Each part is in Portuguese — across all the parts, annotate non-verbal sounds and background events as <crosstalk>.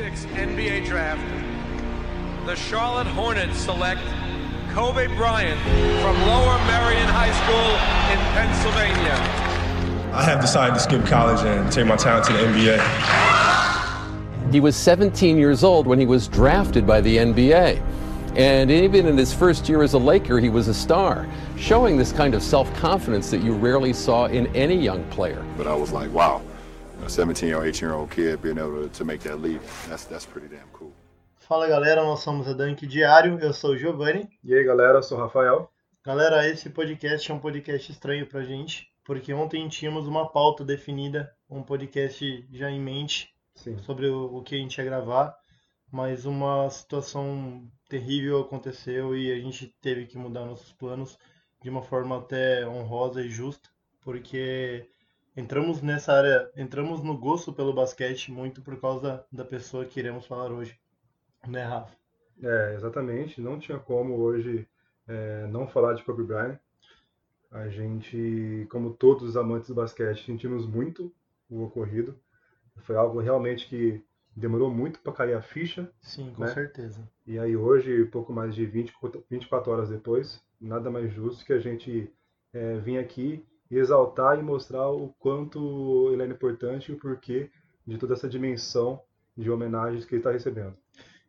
2006 NBA Draft, the Charlotte Hornets select Kobe Bryant from Lower Merion High School in Pennsylvania. I have decided to skip college and take my talent to the NBA. He was 17 years old when he was drafted by the NBA. And even in his first year as a Laker, he was a star, showing this kind of self confidence that you rarely saw in any young player. But I was like, wow, a 17 or 18 year old kid being able to, to make that leap, that's, that's pretty damn cool. Fala galera, nós somos a Dunk Diário, eu sou o Giovanni. E aí galera, eu sou o Rafael. Galera, esse podcast é um podcast estranho pra gente, porque ontem tínhamos uma pauta definida, um podcast já em mente Sim. sobre o, o que a gente ia gravar, mas uma situação terrível aconteceu e a gente teve que mudar nossos planos de uma forma até honrosa e justa, porque entramos nessa área, entramos no gosto pelo basquete muito por causa da pessoa que iremos falar hoje, né, Rafa? É, exatamente. Não tinha como hoje é, não falar de Kobe Bryant. A gente, como todos os amantes do basquete, sentimos muito o ocorrido. Foi algo realmente que demorou muito para cair a ficha. Sim, com Né? certeza. E aí hoje, pouco mais de 20, 24 horas depois, nada mais justo que a gente é, vir aqui exaltar e mostrar o quanto ele é importante e o porquê de toda essa dimensão de homenagens que ele está recebendo.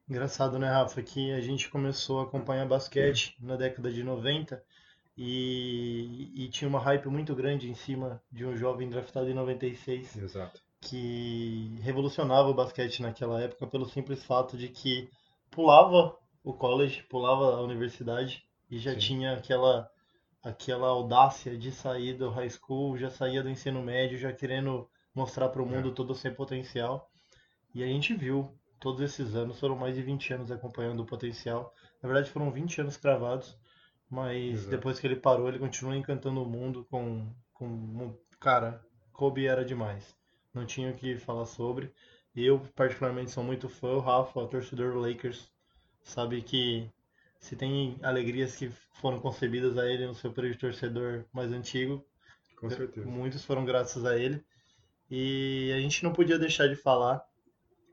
Engraçado, né, Rafa, que a gente começou a acompanhar basquete na década de 90 e, e tinha uma hype muito grande em cima de um jovem draftado em 96 Exato. que revolucionava o basquete naquela época pelo simples fato de que pulava o college, pulava a universidade e já Sim. tinha aquela aquela audácia de sair do high school, já saía do ensino médio, já querendo mostrar para o mundo todo o seu potencial. E a gente viu todos esses anos, foram mais de 20 anos acompanhando o potencial. Na verdade, foram 20 anos cravados, mas Exato. depois que ele parou, ele continua encantando o mundo com, com cara, Kobe era demais. Não tinha o que falar sobre. Eu, particularmente, sou muito fã. O Rafa, torcedor do Lakers, sabe que se tem alegrias que foram concebidas a ele no seu período de torcedor mais antigo, Com certeza. muitos foram graças a ele. E a gente não podia deixar de falar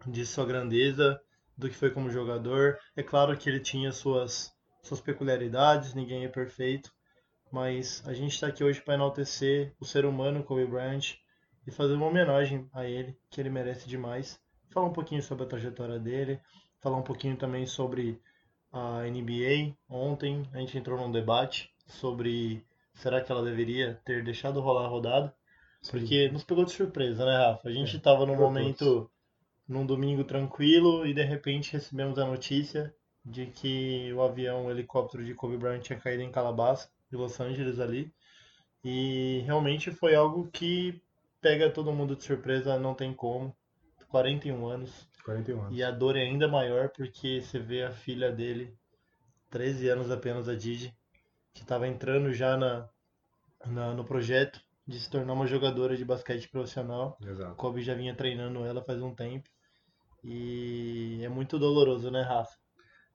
de sua grandeza, do que foi como jogador. É claro que ele tinha suas, suas peculiaridades, ninguém é perfeito, mas a gente está aqui hoje para enaltecer o ser humano Kobe Bryant e fazer uma homenagem a ele, que ele merece demais. Falar um pouquinho sobre a trajetória dele, falar um pouquinho também sobre a NBA. Ontem a gente entrou num debate sobre será que ela deveria ter deixado rolar a rodada. Porque nos pegou de surpresa, né, Rafa? A gente É, estava num pegou momento, num domingo tranquilo, e de repente recebemos a notícia de que o avião, o helicóptero de Kobe Bryant tinha caído em Calabasas, de Los Angeles ali. E realmente foi algo que pega todo mundo de surpresa, não tem como. 41 anos. 41 anos. E a dor é ainda maior porque você vê a filha dele, 13 anos apenas, a Didi, que estava entrando já na, na- no projeto de se tornar uma jogadora de basquete profissional. O Exato. Kobe já vinha treinando ela faz um tempo. E é muito doloroso, né, Rafa?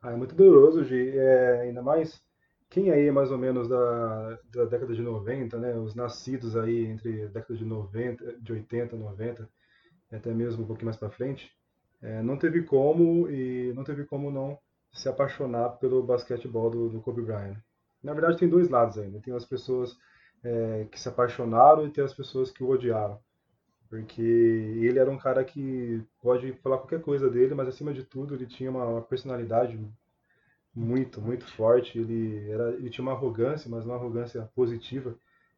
Ah, é muito doloroso, Gi. É, ainda mais quem aí é mais ou menos da, da década de 90, né? Os nascidos aí entre década de 90, de 80, 90, e até mesmo um pouquinho mais para frente, é, não teve como e não teve como não se apaixonar pelo basquetebol do, do Kobe Bryant. Na verdade, tem dois lados ainda. Tem as pessoas é, que se apaixonaram e tem as pessoas que o odiaram. Porque ele era um cara que pode falar qualquer coisa dele, mas acima de tudo ele tinha uma, uma personalidade muito, muito forte. Ele, era, ele tinha uma arrogância, mas uma arrogância positiva,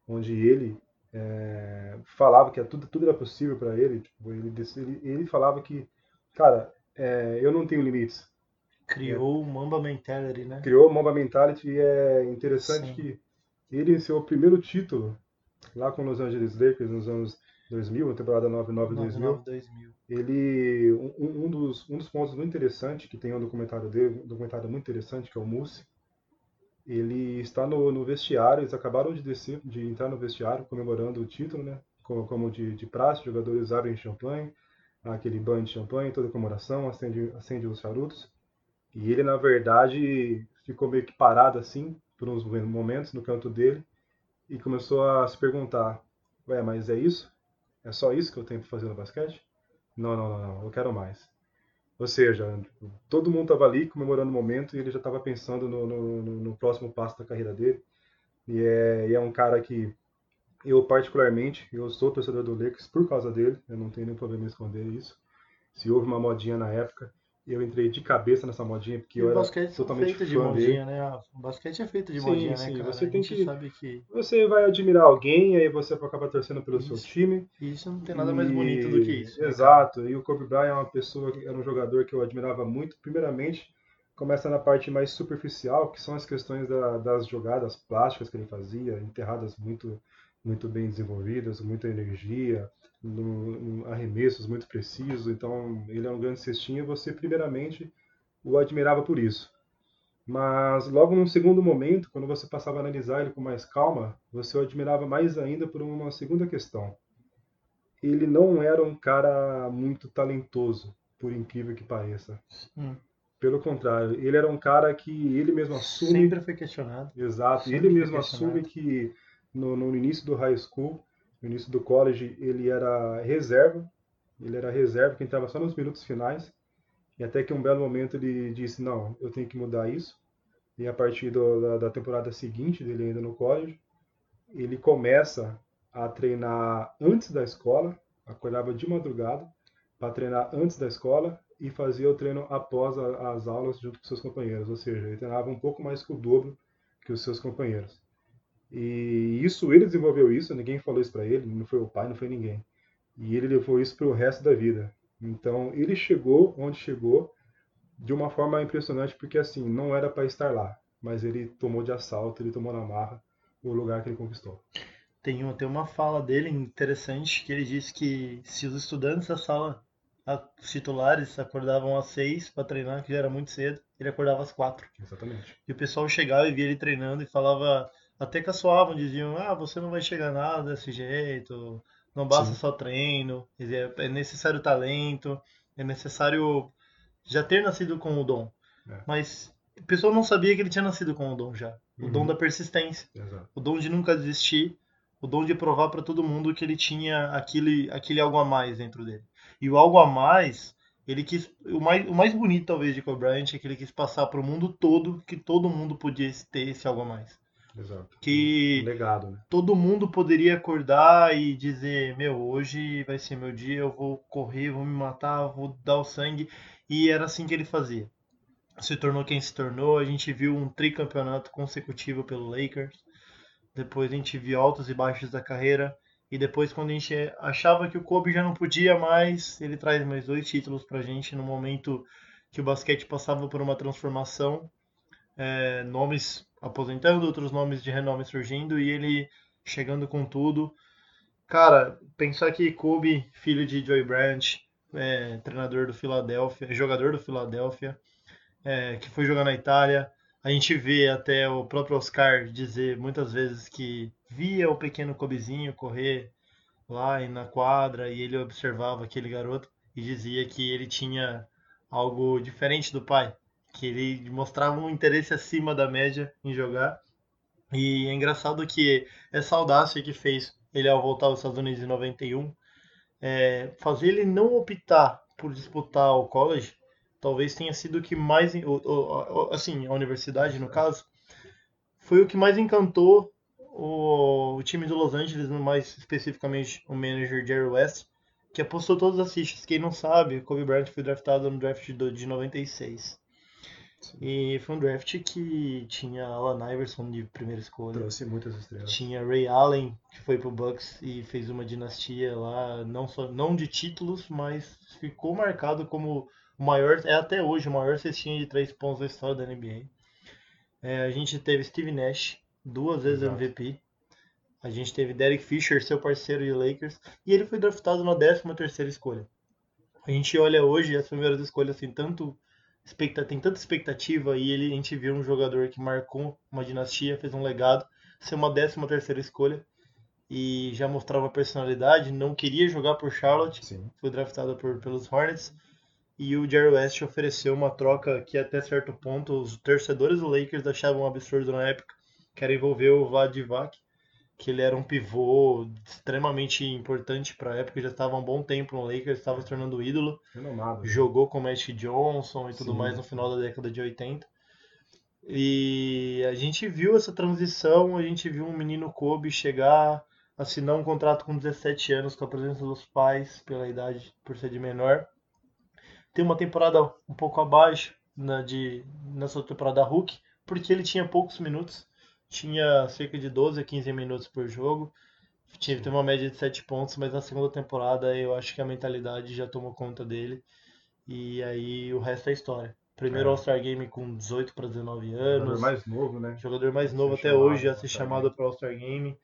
onde ele é, falava que tudo, tudo era possível para ele. Tipo, ele, ele. Ele falava que, cara, é, eu não tenho limites. Criou o Mamba Mentality, né? Criou o Mamba Mentality e é interessante Sim. que ele, em seu primeiro título, lá com os Los Angeles Lakers, nos anos 2000, na temporada 99-2000, 99-2000. ele um, um dos um dos pontos muito interessantes que tem um documentário dele um documentário muito interessante que é o Mousse ele está no, no vestiário eles acabaram de descer de entrar no vestiário comemorando o título né como, como de, de praxe jogadores abrem champanhe aquele banho de champanhe toda comemoração acende acende os charutos e ele na verdade ficou meio que parado assim por uns momentos no canto dele e começou a se perguntar ué mas é isso é só isso que eu tenho para fazer no basquete não, não, não, não, eu quero mais. Ou seja, todo mundo estava ali comemorando o momento e ele já estava pensando no, no, no, próximo passo da carreira dele. E é, e é um cara que eu particularmente, eu sou torcedor do Lakers por causa dele, eu não tenho nenhum problema em esconder isso. Se houve uma modinha na época, eu entrei de cabeça nessa modinha, porque e eu era totalmente feito de modinha, dele. né? O basquete é feito de sim, modinha, sim, né, cara? Você tem que, que, Você vai admirar alguém, aí você acaba torcendo pelo isso. seu time. Isso não tem nada mais bonito do que isso. Né, Exato. Né, e o Kobe Bryant é uma pessoa, era um jogador que eu admirava muito. Primeiramente, começa na parte mais superficial, que são as questões da, das jogadas plásticas que ele fazia, enterradas muito, muito bem desenvolvidas, muita energia, no, arremessos muito precisos. Então, ele é um grande cestinha. Você, primeiramente, o admirava por isso. Mas logo num segundo momento, quando você passava a analisar ele com mais calma, você o admirava mais ainda por uma segunda questão. Ele não era um cara muito talentoso, por incrível que pareça. Hum. Pelo contrário, ele era um cara que ele mesmo assume. Sempre foi questionado. Exato. Sempre ele mesmo assume que no, no, início do high school, no início do college, ele era reserva. Ele era reserva, que entrava só nos minutos finais. E até que um belo momento ele disse: Não, eu tenho que mudar isso. E a partir do, da, da temporada seguinte dele, ainda no college, ele começa a treinar antes da escola, acordava de madrugada para treinar antes da escola e fazia o treino após a, as aulas junto com seus companheiros, ou seja, ele treinava um pouco mais que o dobro que os seus companheiros. E isso ele desenvolveu isso, ninguém falou isso para ele, não foi o pai, não foi ninguém. E ele levou isso para o resto da vida. Então ele chegou onde chegou de uma forma impressionante, porque assim, não era para estar lá, mas ele tomou de assalto, ele tomou na marra o lugar que ele conquistou. Tem, uma, tem uma fala dele interessante que ele disse que se os estudantes da sala, os titulares, acordavam às seis para treinar, que já era muito cedo, ele acordava às quatro. Exatamente. E o pessoal chegava e via ele treinando e falava, até caçoavam, diziam, ah, você não vai chegar nada desse jeito, não basta Sim. só treino, é necessário talento, é necessário já ter nascido com o dom. É. Mas o pessoal não sabia que ele tinha nascido com o dom já. O uhum. dom da persistência. Exato. O dom de nunca desistir. O dom de provar para todo mundo que ele tinha aquele, aquele algo a mais dentro dele. E o algo a mais, ele quis. O mais, o mais bonito, talvez, de Kobe Bryant é que ele quis passar para o mundo todo que todo mundo podia ter esse algo a mais. Exato. Que legado, né? todo mundo poderia acordar e dizer: Meu, hoje vai ser meu dia, eu vou correr, vou me matar, vou dar o sangue. E era assim que ele fazia. Se tornou quem se tornou. A gente viu um tricampeonato consecutivo pelo Lakers. Depois a gente viu altos e baixos da carreira. E depois, quando a gente achava que o Kobe já não podia mais, ele traz mais dois títulos pra gente no momento que o basquete passava por uma transformação. É, nomes aposentando, outros nomes de renome surgindo e ele chegando com tudo. Cara, pensar que Kobe, filho de Joy Branch, é, treinador do Philadelphia, jogador do Philadelphia, é, que foi jogar na Itália. A gente vê até o próprio Oscar dizer muitas vezes que via o pequeno Kobezinho correr lá na quadra e ele observava aquele garoto e dizia que ele tinha algo diferente do pai que ele mostrava um interesse acima da média em jogar. E é engraçado que essa audácia que fez ele ao voltar aos Estados Unidos em 91, é, fazer ele não optar por disputar o college, talvez tenha sido o que mais, assim, a universidade no caso, foi o que mais encantou o, o time do Los Angeles, mais especificamente o manager Jerry West, que apostou todas as fichas. Quem não sabe, Kobe Bryant foi draftado no draft de 96. E foi um draft que tinha Alan Iverson de primeira escolha. Trouxe muitas estrelas. Tinha Ray Allen, que foi pro Bucks e fez uma dinastia lá, não só não de títulos, mas ficou marcado como o maior, é até hoje o maior cestinha de três pontos da história da NBA. É, a gente teve Steve Nash, duas vezes Exato. MVP. A gente teve Derek Fisher, seu parceiro de Lakers, e ele foi draftado na 13 terceira escolha. A gente olha hoje as primeiras escolhas assim, tanto tem tanta expectativa e ele, a gente viu um jogador que marcou uma dinastia, fez um legado, ser uma 13 terceira escolha e já mostrava personalidade, não queria jogar por Charlotte, Sim. foi draftado por, pelos Hornets e o Jerry West ofereceu uma troca que até certo ponto os torcedores do Lakers achavam um absurdo na época, que era envolver o Vlad Divac que ele era um pivô extremamente importante para a época, já estava há um bom tempo no Lakers, estava se tornando ídolo. Renomado. Jogou com o Magic Johnson e tudo Sim. mais no final da década de 80. E a gente viu essa transição, a gente viu um menino Kobe chegar, assinar um contrato com 17 anos com a presença dos pais, pela idade, por ser de menor. Ter uma temporada um pouco abaixo na, de, nessa temporada Hulk, porque ele tinha poucos minutos, tinha cerca de 12 a 15 minutos por jogo. Tinha, teve uma média de 7 pontos, mas na segunda temporada eu acho que a mentalidade já tomou conta dele. E aí o resto é história. Primeiro É. All-Star Game com 18 para 19 Jogador anos. mais novo, né? Jogador mais novo até chamado hoje a ser chamado para All-Star Game.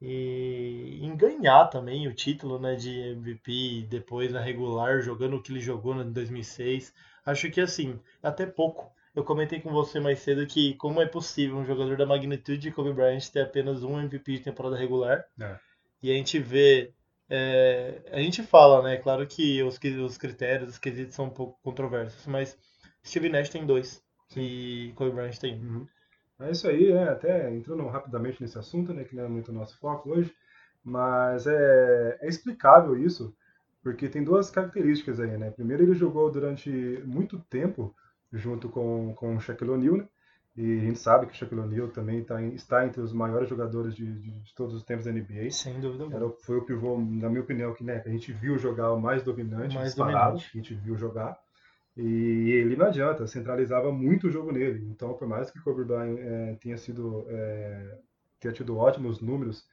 E em ganhar também o título né, de MVP depois na regular, jogando o que ele jogou em 2006. Acho que assim, até pouco. Eu comentei com você mais cedo que como é possível um jogador da magnitude de Kobe Bryant ter apenas um MVP de temporada regular. É. E a gente vê. é, a gente fala, né? Claro que os, os critérios, os quesitos são um pouco controversos, mas Steve Nash tem dois. E Kobe Bryant tem um. Uhum. É isso aí, né? Até entrando rapidamente nesse assunto, né? Que não é muito o nosso foco hoje, mas é, é explicável isso, porque tem duas características aí, né? Primeiro, ele jogou durante muito tempo junto com, com o Shaquille O'Neal, né? E a gente sabe que o Shaquille O'Neal também tá está entre os maiores jogadores de, de- de todos os tempos da NBA. Sem dúvida alguma. Era, o- foi o pivô, na minha opinião, que, né, que a gente viu jogar o mais dominante, Mais disparado, dominante. que a gente viu jogar. E ele não adianta, centralizava muito o jogo nele. Então, por mais que Kobe Bryant eh, tenha sido eh, tenha tido ótimos números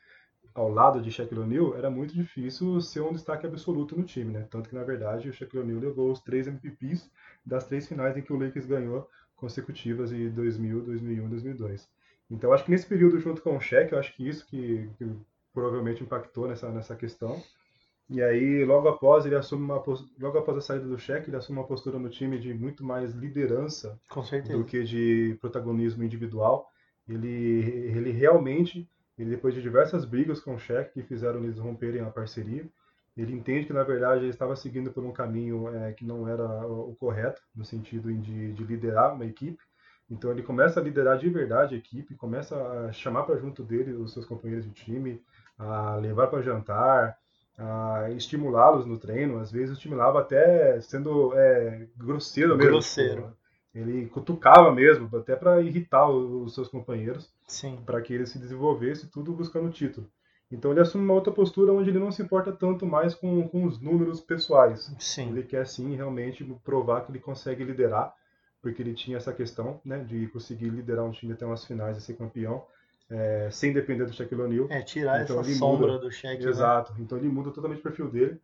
ao lado de Shaquille O'Neal, era muito difícil ser um destaque absoluto no time, né? Tanto que na verdade o Shaquille O'Neal levou os três MVPs das três finais em que o Lakers ganhou consecutivas em 2000, 2001 e 2002. Então, acho que nesse período junto com o Shaq, eu acho que isso que, que provavelmente impactou nessa nessa questão. E aí, logo após, ele assume uma logo após a saída do Shaq, ele assume uma postura no time de muito mais liderança do que de protagonismo individual. Ele, ele realmente, ele, depois de diversas brigas com o Shaq que fizeram eles romperem a parceria, ele entende que na verdade ele estava seguindo por um caminho é, que não era o, o correto, no sentido de, de liderar uma equipe. Então ele começa a liderar de verdade a equipe, começa a chamar para junto dele os seus companheiros de time, a levar para jantar, a estimulá-los no treino. Às vezes estimulava até sendo é, grosseiro mesmo. Grosseiro. Ele cutucava mesmo, até para irritar os seus companheiros, para que ele se desenvolvesse, tudo buscando o título. Então ele assume uma outra postura onde ele não se importa tanto mais com, com os números pessoais. Sim. Ele quer sim realmente provar que ele consegue liderar, porque ele tinha essa questão né, de conseguir liderar um time até umas finais e ser campeão, é, sem depender do Shaquille O'Neal. É, tirar Então essa sombra muda. do Shaq, né? Exato. Então ele muda totalmente o perfil dele.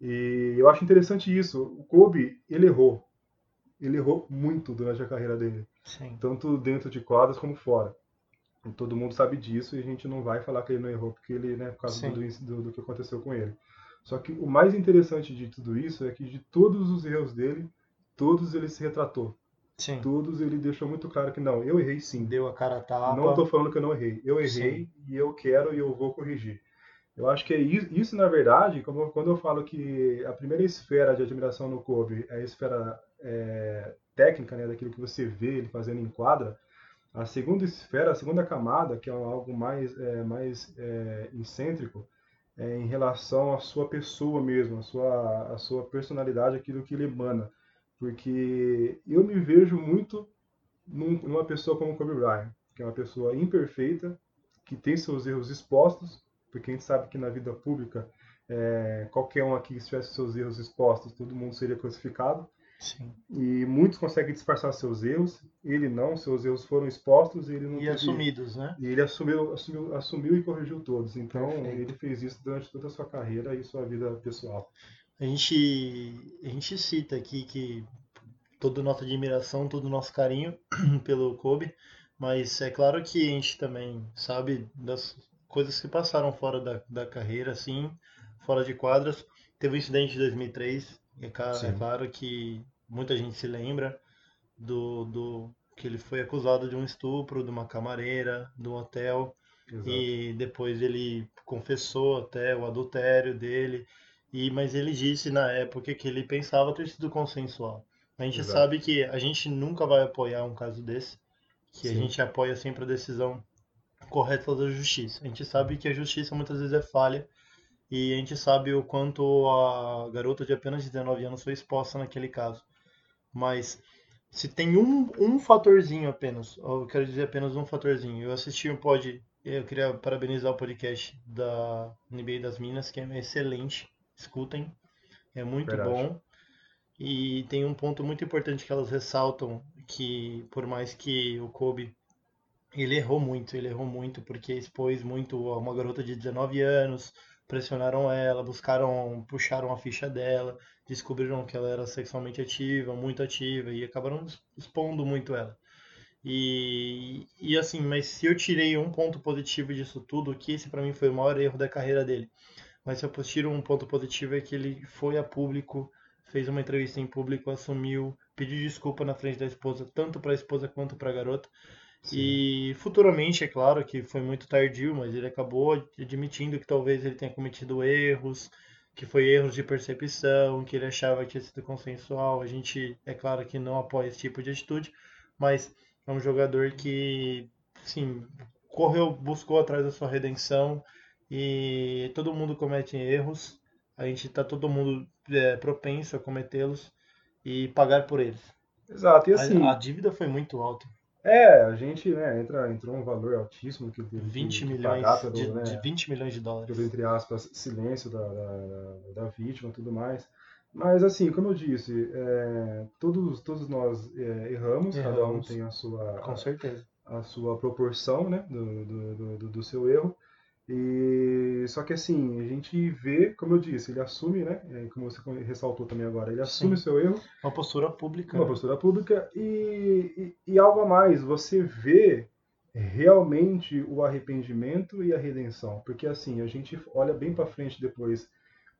E eu acho interessante isso. O Kobe, ele errou. Ele errou muito durante a carreira dele, Sim. tanto dentro de quadras como fora. E todo mundo sabe disso e a gente não vai falar que ele não errou porque ele, né, por causa Sim. do, do, do que aconteceu com ele. Só que o mais interessante de tudo isso é que de todos os erros dele, todos ele se retratou. Sim. Todos ele deixou muito claro que não, eu errei sim. Deu a cara a tapa. Não estou falando que eu não errei. Eu errei e eu quero e eu vou corrigir. Eu acho que é isso, isso, na verdade, como- quando eu falo que a primeira esfera de admiração no Kobe é a esfera é, técnica, né, daquilo que você vê ele fazendo em quadra, a segunda esfera, a segunda camada, que é algo mais, é, mais é, excêntrico, é em relação à sua pessoa mesmo, à sua, à sua personalidade, aquilo que ele emana. Porque eu me vejo muito num- numa pessoa como Kobe Bryant, que é uma pessoa imperfeita, que tem seus erros expostos, porque a gente sabe que na vida pública, é, qualquer um aqui que tivesse seus erros expostos, todo mundo seria crucificado. Sim. E muitos conseguem disfarçar seus erros, ele não, seus erros foram expostos e ele não E teve- assumidos, né? E ele assumiu, assumiu, assumiu e corrigiu todos. Então, Perfeito. ele fez isso durante toda a sua carreira e sua vida pessoal. A gente, a gente cita aqui que toda a nossa admiração, todo o nosso carinho <clears throat> pelo Kobe, mas é claro que a gente também sabe das coisas que passaram fora da, da carreira, assim, fora de quadras. Teve o incidente de 2003, é, ca- é claro que muita gente se lembra do, do que ele foi acusado de um estupro, de uma camareira, de um hotel. Exato. E depois ele confessou até o adultério dele. E mas ele disse na época que ele pensava ter sido consensual. A gente Exato. sabe que a gente nunca vai apoiar um caso desse, que a Sim. gente apoia sempre a decisão corretas da justiça. A gente sabe que a justiça muitas vezes é falha e a gente sabe o quanto a garota de apenas 19 anos foi exposta naquele caso. Mas se tem um, um fatorzinho apenas, eu quero dizer apenas um fatorzinho. Eu assisti um pod, eu queria parabenizar o podcast da NBA das Minas, que é excelente. Escutem, é muito Verdade. bom. E tem um ponto muito importante que elas ressaltam, que por mais que o Kobe ele errou muito, ele errou muito porque expôs muito a uma garota de 19 anos, pressionaram ela, buscaram, puxaram a ficha dela, descobriram que ela era sexualmente ativa, muito ativa e acabaram expondo muito ela. E, e assim, mas se eu tirei um ponto positivo disso tudo, que esse pra mim foi o maior erro da carreira dele. Mas se eu tiro um ponto positivo é que ele foi a público, fez uma entrevista em público, assumiu, pediu desculpa na frente da esposa, tanto para a esposa quanto para a garota. E futuramente, é claro que foi muito tardio, mas ele acabou admitindo que talvez ele tenha cometido erros, que foi erros de percepção, que ele achava que tinha sido consensual. A gente, é claro que não apoia esse tipo de atitude, mas é um jogador que, sim, correu, buscou atrás da sua redenção e todo mundo comete erros. A gente está todo mundo é, propenso a cometê-los e pagar por eles. Exato, e assim, A, a dívida foi muito alta. É, a gente, né, entra, entrou um valor altíssimo que teve 20 que, que milhões pelo, de, né, de 20 milhões de dólares. pelo, entre aspas, silêncio da, da, da vítima e tudo mais. Mas, assim, como eu disse, é, todos, todos nós é, erramos, cada um Erramos. tem a sua, Com certeza. a sua proporção, né, do, do- do, do seu erro. E só que assim, a gente vê, como eu disse, ele assume, né, como você ressaltou também agora, ele assume Sim. seu erro, Uma postura pública. uma né? postura pública e, e, e algo a mais, você vê realmente o arrependimento e a redenção, porque assim, a gente olha bem para frente depois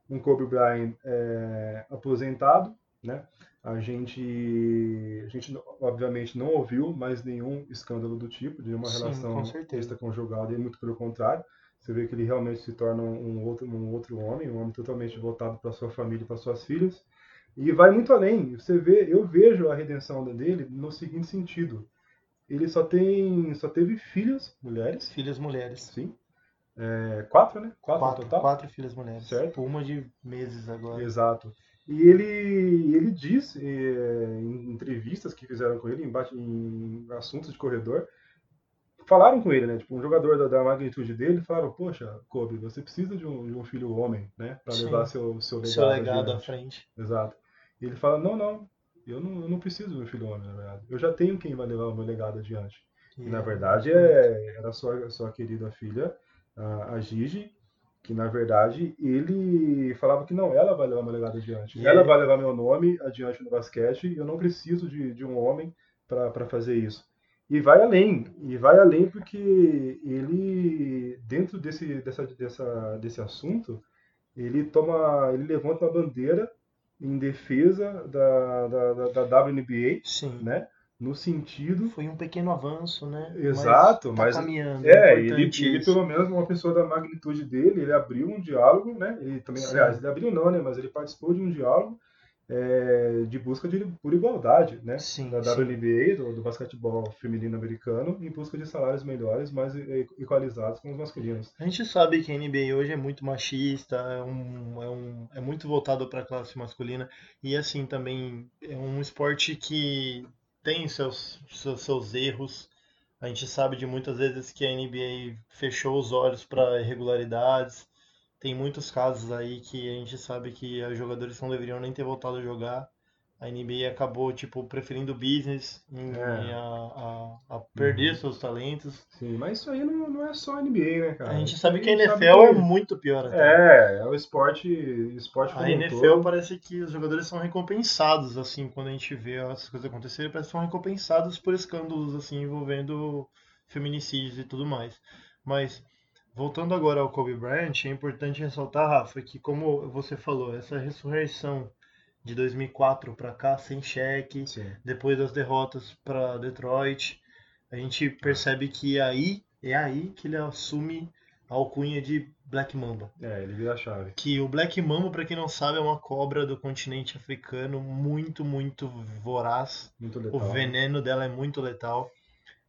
um Kobe Bryant é, aposentado, né? A gente, a gente obviamente não ouviu mais nenhum escândalo do tipo, de uma Sim, relação com certeza. extraconjugal, e muito pelo contrário. Você vê que ele realmente se torna um outro, um outro homem, um homem totalmente voltado para sua família e para suas filhas. E vai muito além. Você vê, eu vejo a redenção dele no seguinte sentido: ele só tem, só teve filhas, mulheres, Filhas mulheres. sim, É, quatro, né? Quatro, Quatro, total. quatro filhas mulheres. Certo. Uma de meses agora. Exato. E ele, ele diz eh, em entrevistas que fizeram com ele, em, em assuntos de corredor, falaram com ele, né? Tipo, um jogador da, da magnitude dele, falaram, poxa, Kobe, você precisa de um, de um filho homem, né? Para Sim. levar seu, seu legado. Seu legado à adiante." frente. Exato. E ele fala, não, não, eu não, eu não preciso de um filho homem, na verdade. Eu já tenho quem vai levar o meu legado adiante. E, na verdade, é, era sua, sua querida filha, a, a Gigi, que na verdade ele falava que não, ela vai levar meu legado adiante. E ela ele- vai levar meu nome adiante no basquete e eu não preciso de, de um homem para fazer isso. E vai além, e vai além porque ele, dentro desse, dessa, dessa, desse assunto, ele toma, ele levanta uma bandeira em defesa da, da, da, da WNBA, Sim. né? No sentido Foi um pequeno avanço, né? Exato, tá mas- caminhando. é, é ele, ele pelo menos uma pessoa da magnitude dele, ele abriu um diálogo, né? Ele também, Sim. aliás, ele abriu não, né? Mas ele participou de um diálogo é, de busca de, por igualdade, né? Sim, da sim. WNBA, do, do basquetebol feminino americano, em busca de salários melhores, mais equalizados com os masculinos. A gente sabe que a NBA hoje é muito machista, é, um, é, um, é muito voltado para a classe masculina e assim também é um esporte que tem seus, seus, seus erros. A gente sabe de muitas vezes que a NBA fechou os olhos para irregularidades. Tem muitos casos aí que a gente sabe que os jogadores não deveriam nem ter voltado a jogar. A NBA acabou tipo preferindo o business em, É. a, a, a perder Uhum. seus talentos. Sim, mas isso aí não, não é só NBA, né, cara? A gente sabe aí que a NFL é muito pior até. É, é o esporte, esporte como A NFL todo. parece que os jogadores são recompensados, assim, quando a gente vê essas coisas acontecerem, parece que são recompensados por escândalos, assim, envolvendo feminicídios e tudo mais. Mas, voltando agora ao Kobe Bryant, é importante ressaltar, Rafa, que como você falou, essa ressurreição de 2004 para cá, sem cheque, Sim. depois das derrotas para Detroit, a gente percebe que aí, é aí que ele assume a alcunha de Black Mamba É, ele vira a chave. que o Black Mamba, para quem não sabe, é uma cobra do continente africano muito, muito voraz. Muito O letal. veneno dela é muito letal.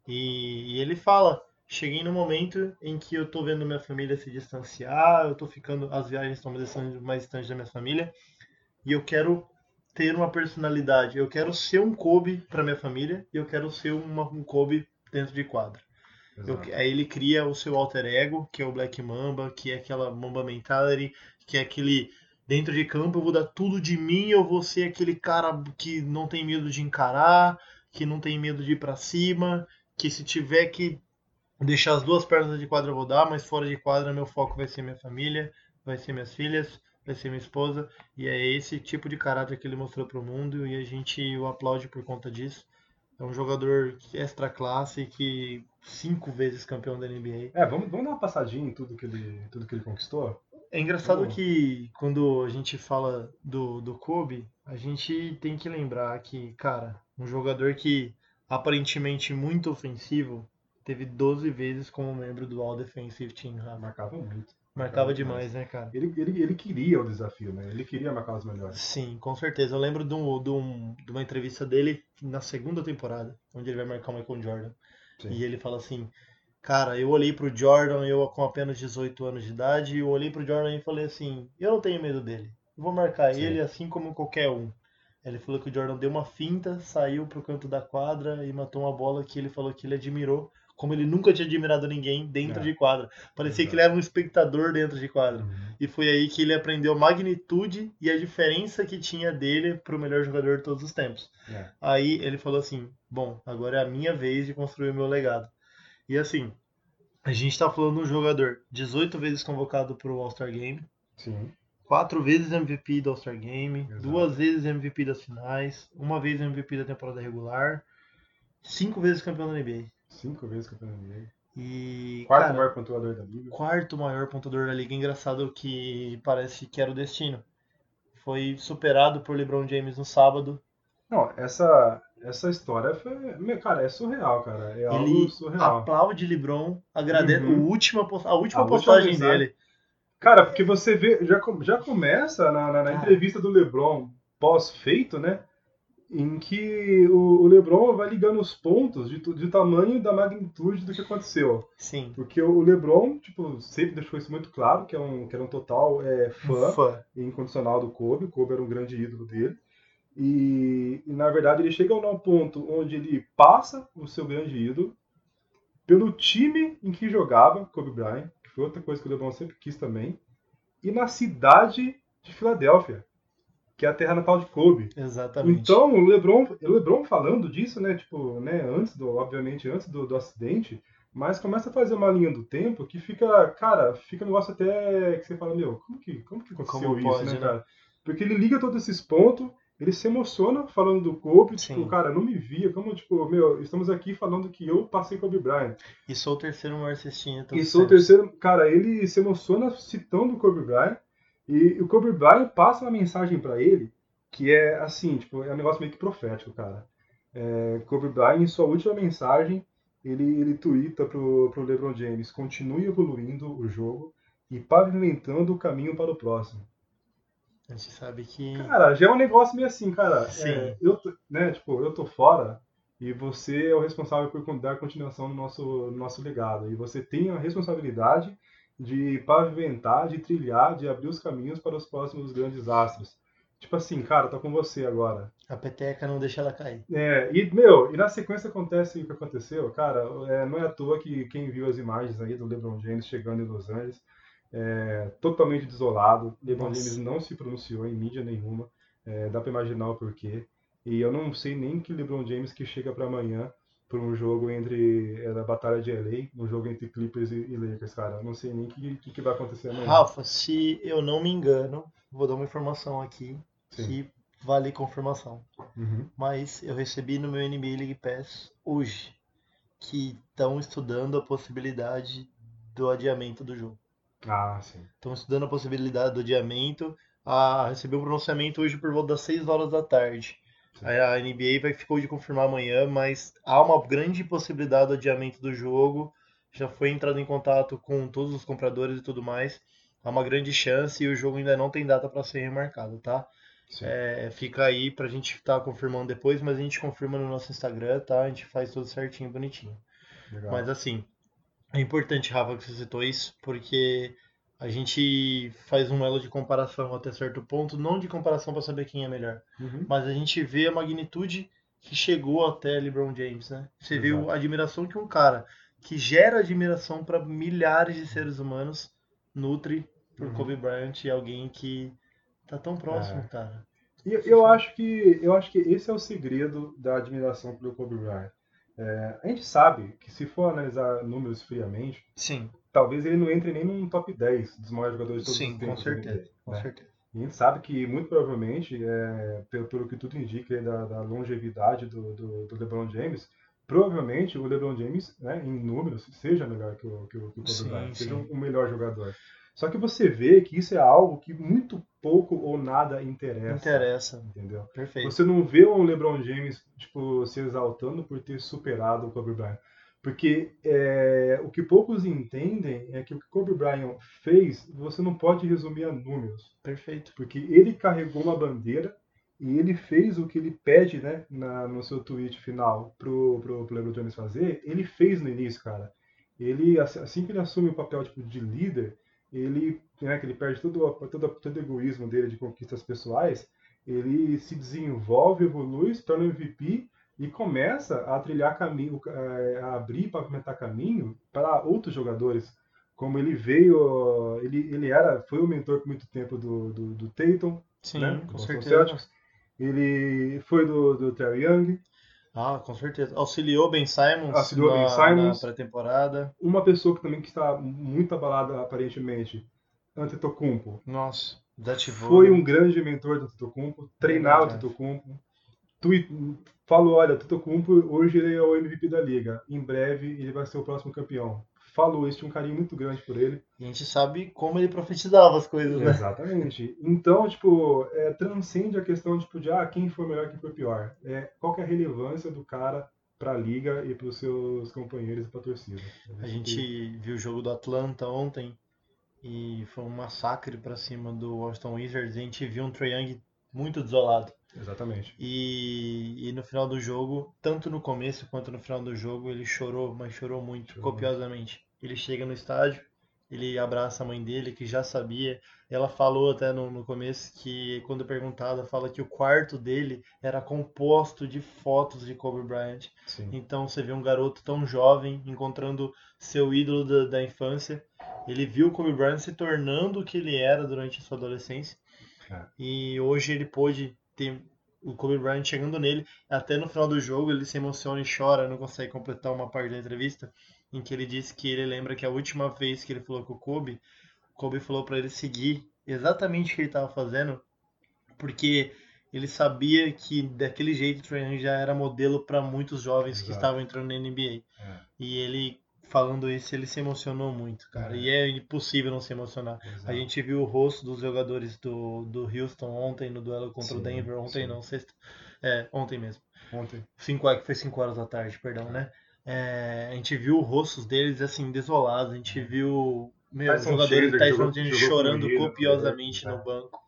E, e ele fala, cheguei no momento em que eu tô vendo minha família se distanciar, eu tô ficando, as viagens estão mais distantes, mais da minha família, e eu quero ter uma personalidade, eu quero ser um Kobe para minha família, e eu quero ser uma, um Kobe dentro de quadra. Eu, aí ele cria o seu alter ego, que é o Black Mamba, que é aquela Mamba Mentality, que é aquele dentro de campo eu vou dar tudo de mim, eu vou ser aquele cara que não tem medo de encarar, que não tem medo de ir para cima, que se tiver que deixar as duas pernas de quadra eu vou dar, mas fora de quadra meu foco vai ser minha família, vai ser minhas filhas, vai ser minha esposa, e é esse tipo de caráter que ele mostrou para o mundo e a gente o aplaude por conta disso. É um jogador extra classe que cinco vezes campeão da NBA. É, vamos, vamos dar uma passadinha em tudo que ele, tudo que ele conquistou? É engraçado que quando a gente fala do, do Kobe, a gente tem que lembrar que, cara, um jogador que aparentemente muito ofensivo teve 12 vezes como membro do All Defensive Team. Rafa. Marcava muito. Marcava demais, né, cara? Ele, ele, ele queria o desafio, né? Ele queria marcar os melhores. Sim, com certeza. Eu lembro de, um, de, um, de uma entrevista dele na segunda temporada, onde ele vai marcar o Michael Jordan. Sim. E ele fala assim: Cara, eu olhei pro Jordan, eu com apenas 18 anos de idade, eu olhei pro Jordan e falei assim: Eu não tenho medo dele. Eu vou marcar Sim. ele assim como qualquer um. Ele falou que o Jordan deu uma finta, saiu pro canto da quadra e matou uma bola que ele falou que ele admirou, como ele nunca tinha admirado ninguém dentro É. de quadra. Parecia Exato. que ele era um espectador dentro de quadra. Uhum. E foi aí que ele aprendeu a magnitude e a diferença que tinha dele pro melhor jogador de todos os tempos. É. Aí ele falou assim: Bom, agora é a minha vez de construir o meu legado. E assim, a gente tá falando de um jogador 18 vezes convocado pro All-Star Game, Sim. quatro vezes MVP do All-Star Game, Exato. duas vezes MVP das finais, uma vez MVP da temporada regular, cinco vezes campeão da NBA. Cinco vezes campeão da NBA. E. Quarto cara, maior pontuador da liga. quarto maior pontuador da liga. Engraçado que parece que era o destino. Foi superado por LeBron James no sábado. Não, essa, essa história foi. Cara, é surreal, cara. É Ele surreal. aplaude LeBron, agradece Uhum. o última, a última A última postagem mensagem. dele. Cara, porque você vê, já, já começa na, na- na entrevista do LeBron pós-feito, né? Em que o, LeBron vai ligando os pontos de, de tamanho e da magnitude do que aconteceu. Sim. Porque o LeBron, tipo, sempre deixou isso muito claro, que, é um, que era um total é, fã Fã. incondicional do Kobe. O Kobe era um grande ídolo dele. E, e, na verdade ele chega num ponto onde ele passa o seu grande ídolo pelo time em que jogava, Kobe Bryant, que foi outra coisa que o LeBron sempre quis também, e na cidade de Filadélfia, que é a terra natal de Kobe. Exatamente. Então, o LeBron, o LeBron falando disso, né, tipo, né, antes do, obviamente, antes do, do acidente, mas começa a fazer uma linha do tempo que fica, cara, fica um negócio até que você fala, meu, como que, como que aconteceu Como isso, pode, né, né? cara? Porque ele liga todos esses pontos, ele se emociona falando do Kobe, tipo, Sim. cara, não me via, como, tipo, meu, estamos aqui falando que eu passei Kobe Bryant. E sou o terceiro maior cestinha. E sou o terceiro, cara, ele se emociona citando o Kobe Bryant, e o Kobe Bryant passa uma mensagem pra ele que é assim, tipo, é um negócio meio que profético, cara. É, Kobe Bryant, em sua última mensagem, ele, ele twitta pro, pro LeBron James, continue evoluindo o jogo e pavimentando o caminho para o próximo. A gente sabe que. Cara, já é um negócio meio assim, cara. Sim. é, eu, né, tipo, eu tô fora e você é o responsável por dar continuação no nosso, no nosso legado. E você tem a responsabilidade de pavimentar, de trilhar, de abrir os caminhos para os próximos grandes astros. Tipo assim, cara, tô com você agora. A peteca não deixa ela cair. É, e, meu, e na sequência acontece o que aconteceu, cara, é, não é à toa que quem viu as imagens aí do LeBron James chegando em Los Angeles, é, totalmente desolado, LeBron Nossa. James não se pronunciou em mídia nenhuma, é, dá pra imaginar o porquê, e eu não sei nem que LeBron James que chega pra amanhã por um jogo entre, é, a Batalha de LA, um jogo entre Clippers e, e Lakers, cara, eu não sei nem o que, que, que vai acontecer amanhã. Rafa, se eu não me engano, vou dar uma informação aqui Sim. que vale confirmação. Uhum. Mas eu recebi no meu NBA League Pass hoje que estão estudando a possibilidade do adiamento do jogo. Ah, sim. Estão estudando a possibilidade do adiamento. Ah, recebi um pronunciamento hoje por volta das 6 horas da tarde. A NBA vai ficou de confirmar amanhã, mas há uma grande possibilidade do adiamento do jogo. Já foi entrado em contato com todos os compradores e tudo mais. Há uma grande chance e o jogo ainda não tem data para ser remarcado, tá? É, fica aí pra gente estar confirmando depois, mas a gente confirma no nosso Instagram, tá? A gente faz tudo certinho, bonitinho. Legal. Mas assim, É importante, Rafa, que você citou isso, porque a gente faz um elo de comparação até certo ponto, não de comparação para saber quem é melhor, Uhum. mas a gente vê a magnitude que chegou até LeBron James, né? Você viu Exato. a admiração que um cara que gera admiração para milhares de seres humanos nutre por Uhum. Kobe Bryant e alguém que tá tão próximo, É. cara. E eu acho que eu acho que esse é o segredo da admiração pelo Kobe Bryant. É, a gente sabe que se for analisar números friamente, Sim, talvez ele não entre nem num top 10 dos maiores jogadores de todos sim, os com tempos. da certeza, NBA, com né? certeza. E a gente sabe que, muito provavelmente, é, pelo, pelo que tudo indica aí da, da longevidade do, do, do LeBron James, provavelmente o LeBron James, né, em números, seja melhor que o, que o, que o Kobe Sim, Bryant, seja sim. um, um melhor jogador. Só que você vê que isso é algo que muito pouco ou nada interessa. Interessa, Entendeu? perfeito. Você não vê um LeBron James tipo, se exaltando por ter superado o Kobe Bryant. Porque é, o que poucos entendem é que o que Kobe Bryant fez, você não pode resumir a números. Perfeito. Porque ele carregou uma bandeira e ele fez o que ele pede né, na, no seu tweet final pro, pro, pro LeBron James fazer, ele fez no início, cara. Ele, assim assim que ele assume o papel tipo, de líder, ele, né, que ele perde todo, todo, todo o egoísmo dele de conquistas pessoais, ele se desenvolve, evolui, se torna MVP e começa a trilhar caminho, eh, a abrir pavimentar caminho para outros jogadores. Como ele veio, ele, ele era, foi o mentor por muito tempo do, do, do Tatum, Sim, né, com certeza. Celtics. Ele foi do, do Terry Young, Ah, com certeza. Auxiliou Ben Simons Auxiliou Ben na, Simmons. na pré-temporada. uma pessoa que também que está muito abalada aparentemente, Antetokounmpo. Nossa, desativou. Foi né? um grande mentor do Antetokounmpo, treinava o. Antetokounmpo, tui- falou, olha, Antetokounmpo hoje ele é o MVP da liga, em breve ele vai ser o próximo campeão. Falou isso, tinha um carinho muito grande por ele. E a gente sabe como ele profetizava as coisas, né? Exatamente. Então, tipo, é, transcende a questão tipo, de ah, quem foi melhor, quem foi pior. É, qual é a relevância do cara para a liga e para os seus companheiros e para a torcida. A gente viu o jogo do Atlanta ontem e foi um massacre pra cima do Washington Wizards. E a gente viu um Trae Young muito desolado. Exatamente. E, e no final do jogo, tanto no começo quanto no final do jogo, ele chorou, mas chorou muito, Chorou copiosamente. Ele chega no estádio, ele abraça a mãe dele, que já sabia. Ela falou até no, no começo que, quando perguntada, fala que o quarto dele era composto de fotos de Kobe Bryant. Sim. Então você vê um garoto tão jovem encontrando seu ídolo da, da infância. Ele viu o Kobe Bryant se tornando o que ele era durante a sua adolescência. É. E hoje ele pôde ter o Kobe Bryant chegando nele. Até no final do jogo ele se emociona e chora, não consegue completar uma parte da entrevista, em que ele disse que ele lembra que a última vez que ele falou com o Kobe, o Kobe falou para ele seguir exatamente o que ele estava fazendo, porque ele sabia que daquele jeito o Trae já era modelo para muitos jovens que Exato. estavam entrando na NBA. É. E ele falando isso, ele se emocionou muito, cara. É. E é impossível não se emocionar. Exato. A gente viu o rosto dos jogadores do, do Houston ontem no duelo contra o Sim, Denver, ontem sim. não, sexta. É, ontem mesmo. Ontem. Cinco, é que foi 5 horas da tarde, perdão, né? É, a gente viu os rostos deles assim, desolados. A gente viu meu, Tyson jogadores Tyson jogou- chorando corrida, copiosamente né? no banco.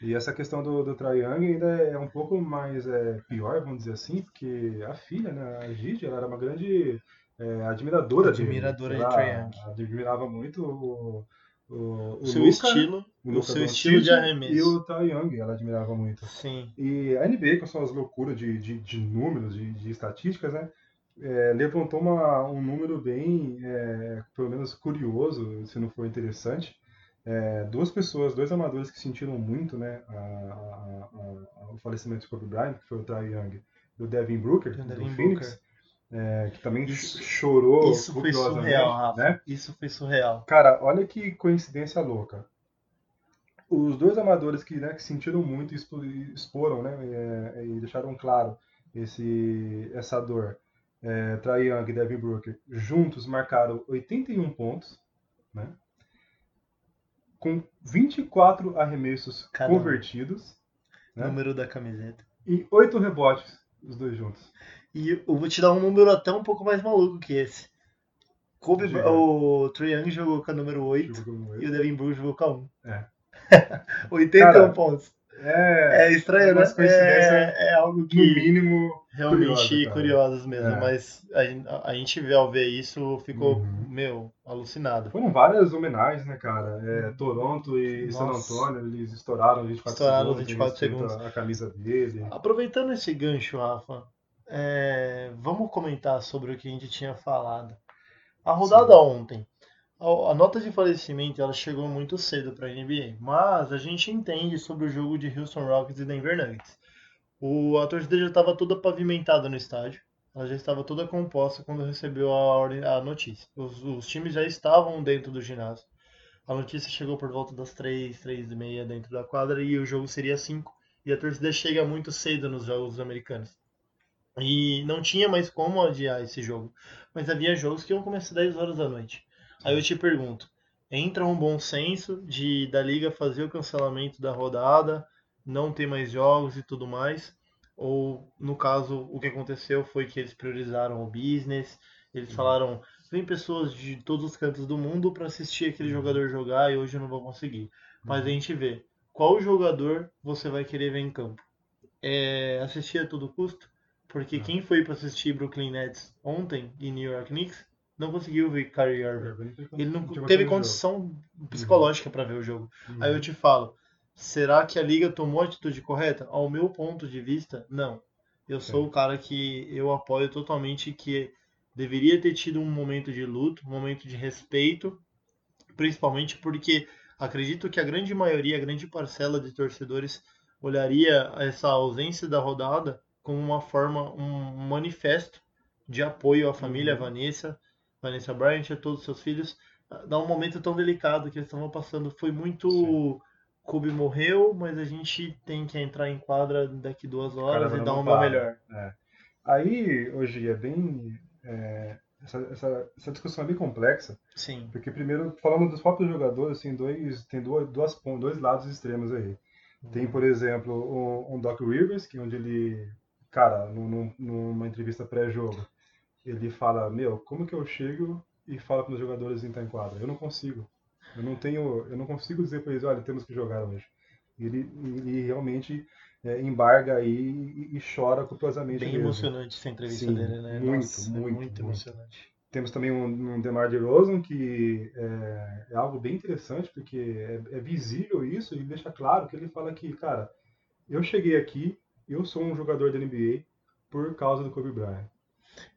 E essa questão do, do Trae Young ainda é um pouco mais é, pior, vamos dizer assim, porque a filha, né, a Gigi, ela era uma grande é, admiradora dele. Admiradora de Trae Young. Admirava muito o, o, o seu Luka, estilo, o o seu estilo de E arremesso. o Trae Young, ela admirava muito. Sim, E a NBA, com suas loucuras de, de, de números, de, de estatísticas, né? é, levantou uma, um número bem, é, pelo menos curioso, se não for interessante. É, duas pessoas, dois amadores que sentiram muito né, a- a- a- o falecimento de Kobe Bryant, que foi o Trae Young e o Devin Booker, O do Devin Phoenix, é, que também Isso- chorou isso foi surreal, Rafa. né? Isso foi surreal. Cara, olha que coincidência louca. Os dois amadores que, né, que sentiram muito e expo- exporam, né, é, e deixaram claro esse, essa dor, é, Trae Young e Devin Booker, juntos marcaram 81 pontos, né, com 24 arremessos Cada um. convertidos né? Número da camiseta. e 8 rebotes, os dois juntos. E eu vou te dar um número até um pouco mais maluco que esse. Kobe, Diga. o Trae Young jogou com a número 8 Jogou com e o Devin Booker jogou com a 1. É. <laughs> 81 Cara, pontos. É, É estranho, né? É, é algo no que mínimo, realmente curiosas mesmo, É. mas a, a gente ao ver isso ficou, Uhum. meu, alucinado. Foram várias homenagens, né, cara? É, Toronto e San Nossa. Antônio, eles estouraram 24 Estouraram segundos. 24 tem escrito segundos. A camisa dele. Aproveitando esse gancho, Rafa, é, vamos comentar sobre o que a gente tinha falado. A rodada ontem, a, a nota de falecimento ela chegou muito cedo para a NBA, mas a gente entende sobre o jogo de Houston Rockets e Denver Nuggets. O, a torcida já estava toda pavimentada no estádio, ela já estava toda composta quando recebeu a, ordem- a notícia. Os, os times já estavam dentro do ginásio. A notícia chegou por volta das 3, 3 e meia dentro da quadra e o jogo seria 5. E a torcida chega muito cedo nos jogos americanos. E não tinha mais como adiar esse jogo. Mas havia jogos que iam começar 10 horas da noite. Aí eu te pergunto, entra um bom senso de da liga fazer o cancelamento da rodada, não ter mais jogos e tudo mais? Ou no caso, o que aconteceu foi que eles priorizaram o business, eles falaram, vem pessoas de todos os cantos do mundo para assistir aquele jogador jogar e hoje eu não vou conseguir. Mas a gente vê, qual jogador você vai querer ver em campo? É assistir a todo custo? Porque quem foi para assistir Brooklyn Nets ontem e New York Knicks não conseguiu ver Kyrie Irving. Ele não teve condição psicológica para ver o jogo. jogo. Aí eu te falo, será que a liga tomou a atitude correta? Ao meu ponto de vista, não. Eu sou o cara que eu apoio totalmente que deveria ter tido um momento de luto, um momento de respeito, principalmente porque acredito que a grande maioria, a grande parcela de torcedores olharia essa ausência da rodada como uma forma, um manifesto de apoio à família Uhum. Vanessa, Vanessa Bryant, a todos os seus filhos, dá um momento tão delicado que eles estavam passando. Foi muito. Sim. Kobe morreu, mas a gente tem que entrar em quadra daqui duas horas e dar para. melhor. Aí, hoje, é bem. é, essa, essa, essa discussão é bem complexa, Sim. porque primeiro, falando dos próprios jogadores, tem dois, tem duas, duas, dois lados extremos aí. Tem, por exemplo, um, um Doc Rivers, que é onde ele, cara, num- num- numa entrevista pré-jogo, ele fala, meu, como que eu chego e falo para os jogadores entrar em quadra? Eu não consigo. Eu não tenho, eu não consigo dizer para eles, olha, temos que jogar hoje. Ele, ele realmente é, embarga aí e, e chora copiosamente Bem mesmo. emocionante essa entrevista Sim, dele, né? muito, Nossa, é muito, muito muito. emocionante. Temos também um, um DeMar DeRozan, que é, é algo bem interessante, porque é, é visível isso, e deixa claro que ele fala que, cara, eu cheguei aqui, eu sou um jogador da NBA por causa do Kobe Bryant.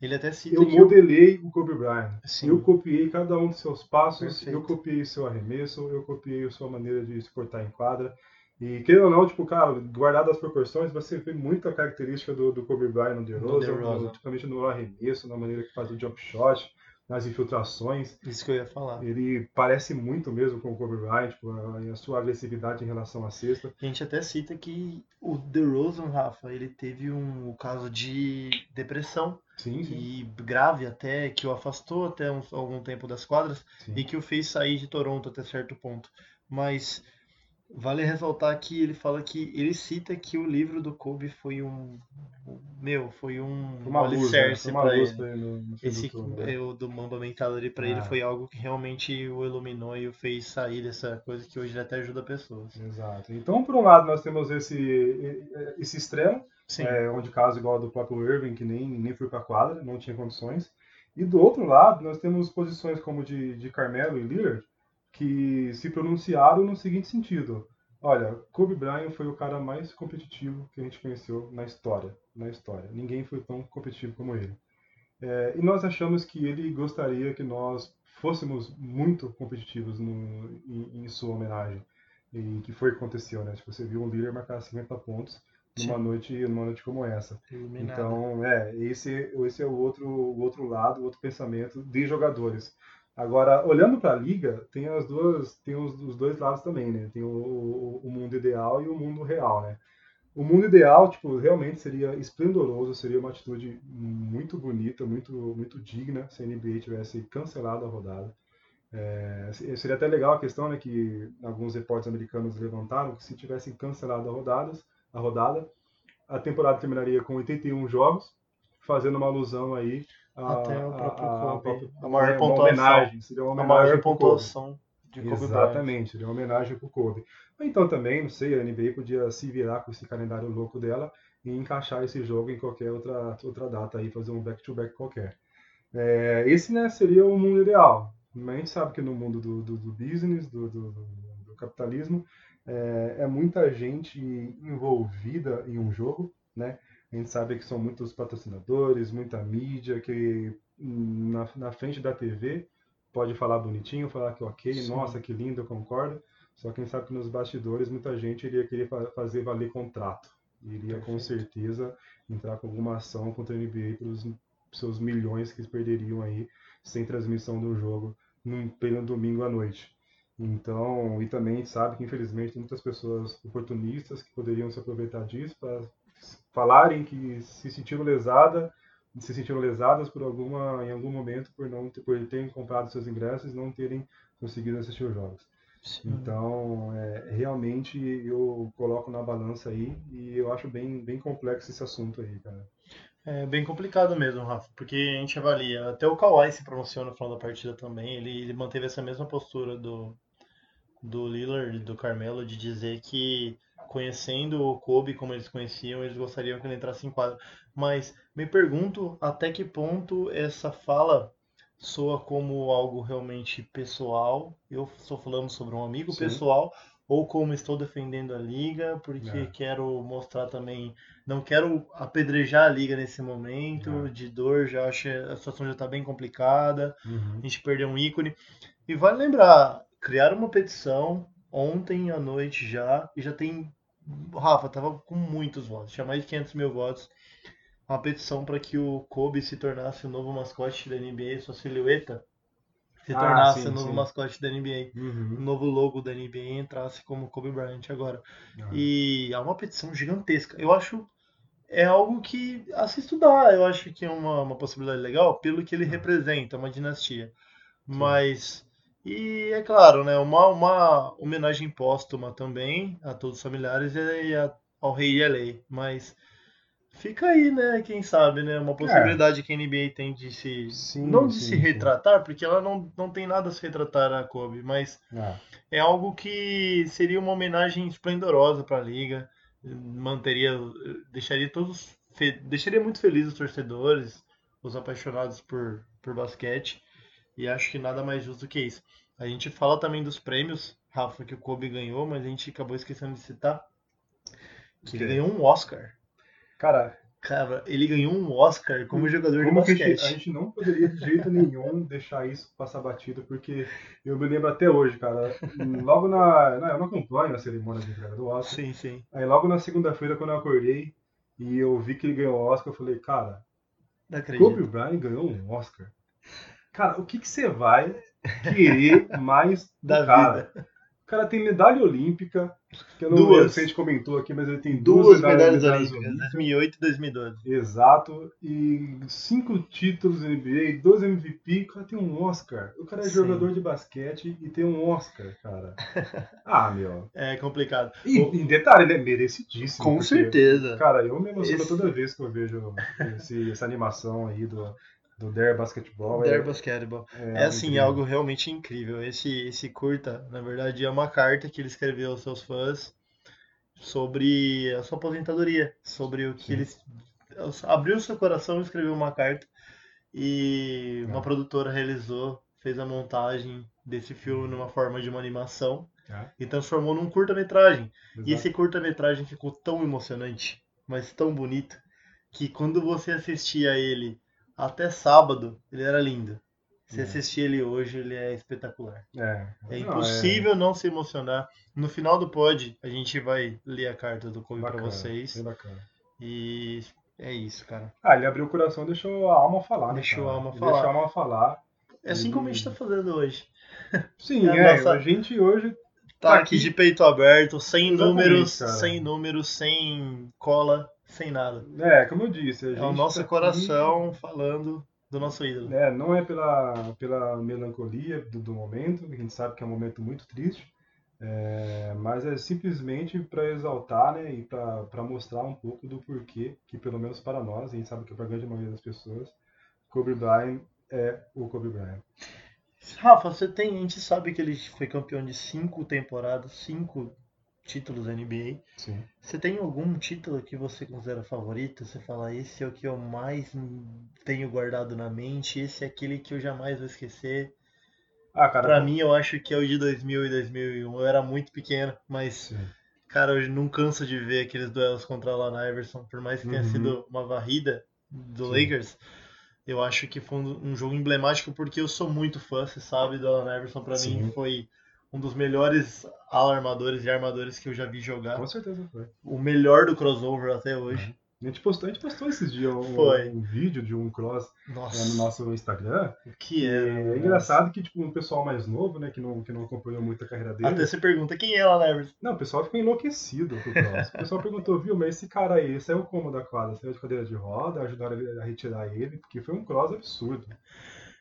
Ele até cita Eu modelei o Kobe Bryant. Sim. Eu copiei cada um dos seus passos, Perfeito. eu copiei seu arremesso, eu copiei a sua maneira de se portar em quadra. E querendo ou não, tipo, cara, guardado as proporções, você vê muita característica do, do Kobe Bryant no DeRozan, principalmente no arremesso, na maneira que faz o jump shot, nas infiltrações. Isso que eu ia falar. Ele parece muito mesmo com o Kobe Bryant, tipo, a, a sua agressividade em relação à cesta. A gente até cita que o DeRozan, Rafa, ele teve um caso de depressão Sim, sim. e grave até, que o afastou até um- algum tempo das quadras sim. e que o fez sair de Toronto até certo ponto. Mas vale ressaltar que ele fala que ele cita que o livro do Kobe foi um meu, foi um Foi uma luz, né? Foi uma pra luz ele. pra ele no, Esse né? é, o do Mamba Mentality pra ele Ah. foi algo que realmente o iluminou e o fez sair dessa coisa que hoje ele até ajuda pessoas. Exato. Então, por um lado, nós temos esse, esse extremo. É, onde caso igual ao do próprio Irving, que nem, nem foi para quadra, não tinha condições. E do outro lado, nós temos posições como de, de Carmelo e Lillard, que se pronunciaram no seguinte sentido. Olha, Kobe Bryant foi o cara mais competitivo que a gente conheceu na história. Na história. Ninguém foi tão competitivo como ele. É, e nós achamos que ele gostaria que nós fôssemos muito competitivos no, em, em sua homenagem. E que foi que aconteceu, né? Tipo, você viu o Lillard marcar 50 pontos numa Sim. noite, numa noite como essa. Iluminado. Então, é, esse, esse é o outro, o outro lado, o outro pensamento de jogadores. Agora, olhando para a liga, tem as duas, tem os, os dois lados também, né? Tem o, o, o mundo ideal e o mundo real, né? O mundo ideal, tipo, realmente seria esplendoroso, seria uma atitude muito bonita, muito, muito digna se a NBA tivesse cancelado a rodada. É, se- seria até legal a questão, né, que alguns repórteres americanos levantaram, que se tivessem cancelado a, rodadas, a rodada, a temporada terminaria com 81 jogos, fazendo uma alusão aí a, Até o a- próprio a- a Kobe. própria- A maior é, uma pontuação. homenagem, seria uma a homenagem maior pro Kobe. pontuação de Kobe Exatamente, seria uma homenagem pro Kobe. Então também, não sei, a NBA podia se virar com esse calendário louco dela e encaixar esse jogo em qualquer outra, outra data aí, fazer um back-to-back qualquer. É, esse né, seria o mundo ideal. Mas a gente sabe que no mundo do, do, do business, do, do, do capitalismo, é, é, muita gente envolvida em um jogo, né? A gente sabe que são muitos patrocinadores, muita mídia que na, na frente da TV pode falar bonitinho, falar que ok, Sim. nossa, que lindo, eu concordo. Só quem sabe que nos bastidores muita gente iria querer fazer valer contrato. Iria Perfeito. com certeza entrar com alguma ação contra a NBA pelos seus milhões que perderiam aí sem transmissão do jogo num pleno domingo à noite. Então, e também a gente sabe que infelizmente tem muitas pessoas oportunistas que poderiam se aproveitar disso para falarem que se sentiram lesada, se sentiram lesadas por alguma em algum momento por não ter, por terem comprado seus ingressos e não terem conseguido assistir os jogos. Sim. Então, é, realmente eu coloco na balança aí e eu acho bem bem complexo esse assunto aí, cara. É bem complicado mesmo, Rafa, porque a gente avalia. Até o Kawhi se pronunciou no final da partida também. Ele, ele manteve essa mesma postura do, do Lillard e do Carmelo de dizer que conhecendo o Kobe como eles conheciam, eles gostariam que ele entrasse em quadra. Mas me pergunto até que ponto essa fala soa como algo realmente pessoal. Eu estou falando sobre um amigo Sim. pessoal ou como estou defendendo a liga, porque é. quero mostrar também, não quero apedrejar a liga nesse momento é. de dor, já acho a situação já está bem complicada, uhum. a gente perdeu um ícone. E vale lembrar, criaram uma petição ontem à noite já, e já tem, Rafa, tava com muitos votos, tinha mais de 500 mil votos, uma petição para que o Kobe se tornasse o novo mascote da NBA, sua silhueta se ah, tornasse sim, o novo sim. mascote da NBA, uhum. o novo logo da NBA entrasse como Kobe Bryant agora. Uhum. E é uma petição gigantesca. Eu acho é algo que a se estudar, eu acho que é uma, uma possibilidade legal pelo que ele uhum. representa, uma dinastia. Sim. Mas e é claro, né, uma, uma homenagem póstuma também a todos os familiares e a, ao rei de LA, mas Fica aí, né? Quem sabe, né? Uma possibilidade é. que a NBA tem de se. Sim, não de sim, se retratar, sim. porque ela não, não tem nada a se retratar a Kobe, mas é, é algo que seria uma homenagem esplendorosa para a liga. Manteria. Deixaria todos. Deixaria muito felizes os torcedores, os apaixonados por, por basquete. E acho que nada mais justo que isso. A gente fala também dos prêmios, Rafa, que o Kobe ganhou, mas a gente acabou esquecendo de citar que ele ganhou um Oscar. Cara, Cara, ele ganhou um Oscar como jogador como de basquete. A gente, a gente, não poderia de jeito nenhum <laughs> deixar isso passar batido, porque eu me lembro até hoje, cara. Logo na. Não, eu não acompanho a cerimônia de entrega do Oscar. Sim, sim. Aí logo na segunda-feira, quando eu acordei e eu vi que ele ganhou o Oscar, eu falei, cara, Kobe Bryant ganhou um Oscar. Cara, o que, que você vai querer mais <laughs> da cara? Vida. O cara tem medalha olímpica, que eu não duas. se a gente comentou aqui, mas ele tem duas, duas medalhas, medalhas olímpicas, 2008 e 2012. Exato, e cinco títulos NBA, dois MVP, o cara tem um Oscar. O cara é Sim. jogador de basquete e tem um Oscar, cara. <laughs> Ah, meu. É complicado. E, o... em detalhe, ele é merecidíssimo. Com porque, certeza. Cara, eu me emociono Esse... toda vez que eu vejo esse, essa animação aí do do Dare Basketball. Dare é, Basketball. É, é assim, incrível. algo realmente incrível. Esse, esse curta, na verdade, é uma carta que ele escreveu aos seus fãs sobre a sua aposentadoria, sobre o que Sim. ele abriu seu coração e escreveu uma carta e uma é. produtora realizou, fez a montagem desse filme uhum. numa forma de uma animação é. e transformou num curta-metragem. E esse curta-metragem ficou tão emocionante, mas tão bonito, que quando você assistia ele até sábado ele era lindo. Se é. assistir ele hoje, ele é espetacular. É, é impossível não, é... não, se emocionar. No final do pod, a gente vai ler a carta do Kobe para vocês. Bacana. E é isso, cara. Ah, ele abriu o coração, deixou a alma falar. Né, deixou a alma falar. Deixou a alma falar. É assim e... como a gente tá fazendo hoje. Sim, <laughs> é, a, nossa... a gente hoje tá, tá aqui de peito aberto, sem números, sem números, sem cola sem nada. É, como eu disse. é o nosso tá coração aqui... falando do nosso ídolo. É, não é pela, pela melancolia do, do momento, a gente sabe que é um momento muito triste, é, mas é simplesmente para exaltar né, e para mostrar um pouco do porquê que, pelo menos para nós, a gente sabe que para a grande maioria das pessoas, Kobe Bryant é o Kobe Bryant. Rafa, você tem, a gente sabe que ele foi campeão de cinco temporadas, cinco títulos da NBA. Sim. Você tem algum título que você considera favorito? Você fala, esse é o que eu mais tenho guardado na mente, esse é aquele que eu jamais vou esquecer. Ah, cara. Pra mim, eu acho que é o de 2000 e 2001. Eu era muito pequeno, mas, Sim. cara, eu não canso de ver aqueles duelos contra a Allen Iverson, por mais que tenha Uhum. sido uma varrida do Sim. Lakers. Eu acho que foi um, jogo emblemático porque eu sou muito fã, você sabe, do Allen Iverson. Pra Sim. mim, foi um dos melhores alarmadores e armadores que eu já vi jogar. Com certeza foi. O melhor do crossover até hoje. A gente postou, a gente postou esses dias um, um vídeo de um cross né, no nosso Instagram. o que E era. é né? engraçado que, tipo, um pessoal mais novo, né, que não, que não acompanhou muito a carreira dele. Até você pergunta quem é Allen Iverson. Não, o pessoal ficou enlouquecido com o cross. O pessoal perguntou, viu, mas esse cara aí, saiu como da quadra? Saiu de cadeira de roda, ajudaram a retirar ele, porque foi um cross absurdo.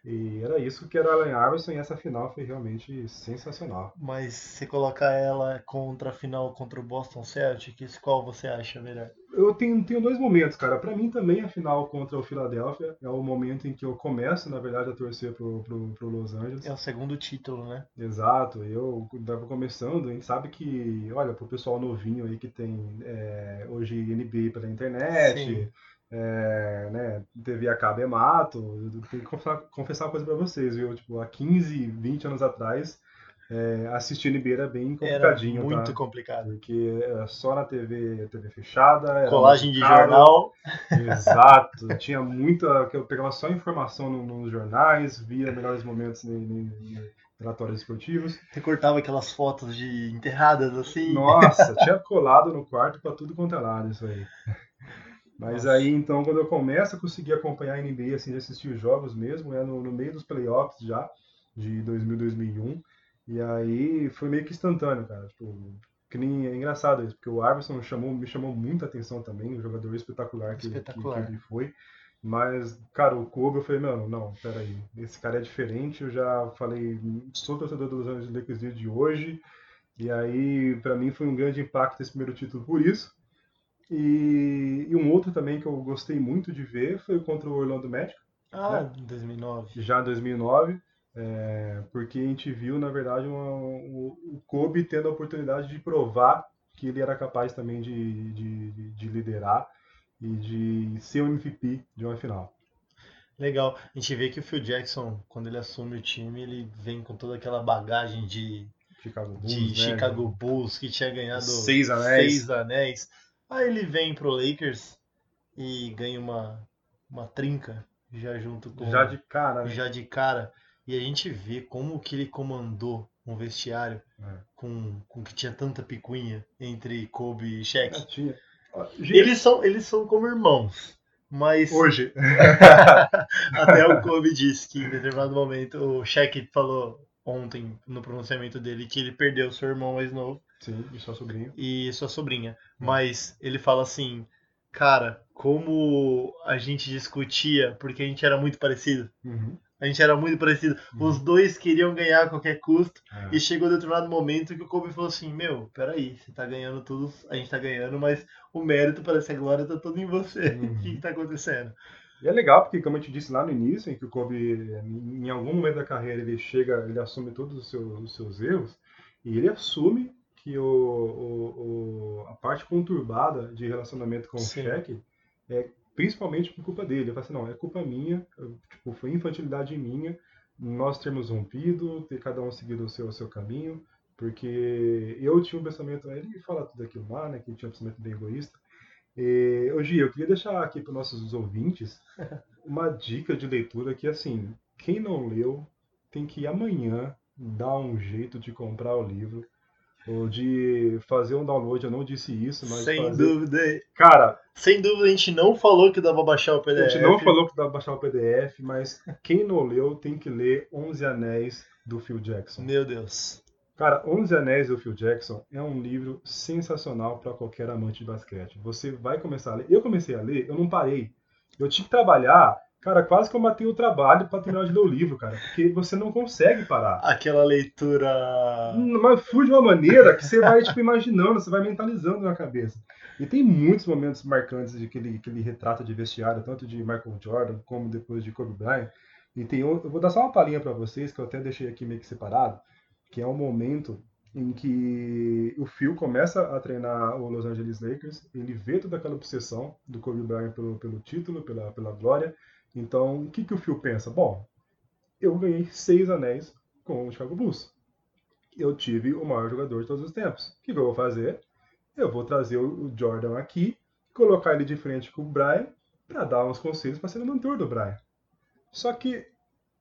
E era isso que era Allen Iverson e essa final foi realmente sensacional. Mas se colocar ela contra a final contra o Boston Celtics, qual você acha melhor? Eu tenho, tenho dois momentos, cara. Pra mim também a final contra o Philadelphia é o momento em que eu começo, na verdade, a torcer pro, pro, pro Los Angeles. É o segundo título, né? Exato, eu tava começando, a gente sabe que, olha, pro pessoal novinho aí que tem é, hoje NBA pela internet, Sim. É, né, TV a cabo é mato, eu tenho que confessar, confessar uma coisa pra vocês, viu? Tipo, há 15, 20 anos atrás, é, assistir NBA era bem Era complicadinho, muito tá? complicado. Porque era só na TV, TV fechada, Colagem de caro. jornal. Exato, tinha muita. que eu pegava só informação no- nos jornais, via melhores momentos em, relatórios esportivos. Recortava aquelas fotos de enterradas assim. Nossa, <laughs> tinha colado no quarto pra tudo quanto é lado isso aí. Mas aí então, quando eu começo a conseguir acompanhar a NBA, assim, de assistir os jogos mesmo, é no, no meio dos playoffs já, de 2000, 2001. E aí foi meio que instantâneo, cara. Tipo, que nem é engraçado isso, porque o Iverson chamou, me chamou muita atenção também, o jogador espetacular que, que- Espetacular. que ele foi. Mas, cara, o Kobe, eu falei, mano, não, peraí, esse cara é diferente, eu já falei, sou torcedor dos Angeles Lakers desde hoje, e aí, pra mim, foi um grande impacto esse primeiro título por isso. E, e um outro também que eu gostei muito de ver foi contra o Orlando Magic, Ah, 2009. já em 2009, é, porque a gente viu, na verdade, uma- o, o Kobe tendo a oportunidade de provar que ele era capaz também de, de, de- de liderar e de ser o MVP de uma final. Legal. A gente vê que o Phil Jackson, quando ele assume o time, ele vem com toda aquela bagagem de, Chicago Bulls, de né? Chicago Bulls, que tinha ganhado Seis anéis. seis anéis. Aí ele vem pro Lakers e ganha uma, uma trinca já junto com Já de cara, né? já de cara. E a gente vê como que ele comandou um vestiário É. com, com que tinha tanta picuinha entre Kobe e Shaq. Tinha. Gente, Eles são, eles são como irmãos, mas Hoje. <laughs> até o Kobe disse que em determinado momento o Shaq falou ontem no pronunciamento dele que ele perdeu seu irmão mais novo Sim, e sua sobrinha. e sua sobrinha. Mas ele fala assim, cara, como a gente discutia, porque a gente era muito parecido. Uhum. A gente era muito parecido. Uhum. Os dois queriam ganhar a qualquer custo. É. E chegou determinado momento que o Kobe falou assim: Meu, peraí, você tá ganhando tudo, a gente tá ganhando, mas o mérito parece que a glória tá todo em você. Uhum. <laughs> O que, que tá acontecendo? E é legal porque, como eu te disse lá no início, em que o Kobe, em algum momento da carreira, ele chega, ele assume todos os seus, os seus erros e ele assume que o, o- o- a parte conturbada de relacionamento com Sim. o Shaq é principalmente por culpa dele. Eu falo assim, não, é culpa minha, eu, tipo, foi infantilidade minha, nós termos rompido, ter cada um seguido o seu, o seu caminho, porque eu tinha um pensamento, ele fala tudo aquilo lá, né, que ele tinha um pensamento bem egoísta, e, Gi, eu queria deixar aqui para os nossos ouvintes <laughs> uma dica de leitura que, assim, quem não leu tem que amanhã dar um jeito de comprar o livro ou de fazer um download. Eu não disse isso, mas Sem fazer... dúvida. Cara, Sem dúvida, a gente não falou que dava baixar o a PDF. gente não falou que pra baixar o PDF, mas quem não leu tem que ler 11 Anéis do Phil Jackson. Meu Deus. Cara, 11 Anéis do Phil Jackson é um livro sensacional para qualquer amante de basquete. Você vai começar a ler. Eu comecei a ler, eu não parei. Eu tinha que trabalhar. Cara, quase que eu matei o trabalho para terminar de ler o livro, cara. Porque você não consegue parar. Aquela leitura. Mas flui de uma maneira que você vai, tipo, imaginando, você vai mentalizando na cabeça. E tem muitos momentos marcantes de que ele, que ele retrata de vestiário, tanto de Michael Jordan como depois de Kobe Bryant, E tem um, eu vou dar só uma palhinha para vocês, que eu até deixei aqui meio que separado, que é um momento em que o Phil começa a treinar o Los Angeles Lakers, ele vê toda aquela obsessão do Kobe Bryant pelo, pelo título, pela, pela glória. Então, o que, que o Phil pensa? Bom, eu ganhei seis anéis com o Chicago Bulls. Eu tive o maior jogador de todos os tempos. O que, que eu vou fazer? Eu vou trazer o Jordan aqui, colocar ele de frente com o Brian, para dar uns conselhos para ser o mentor do Brian. Só que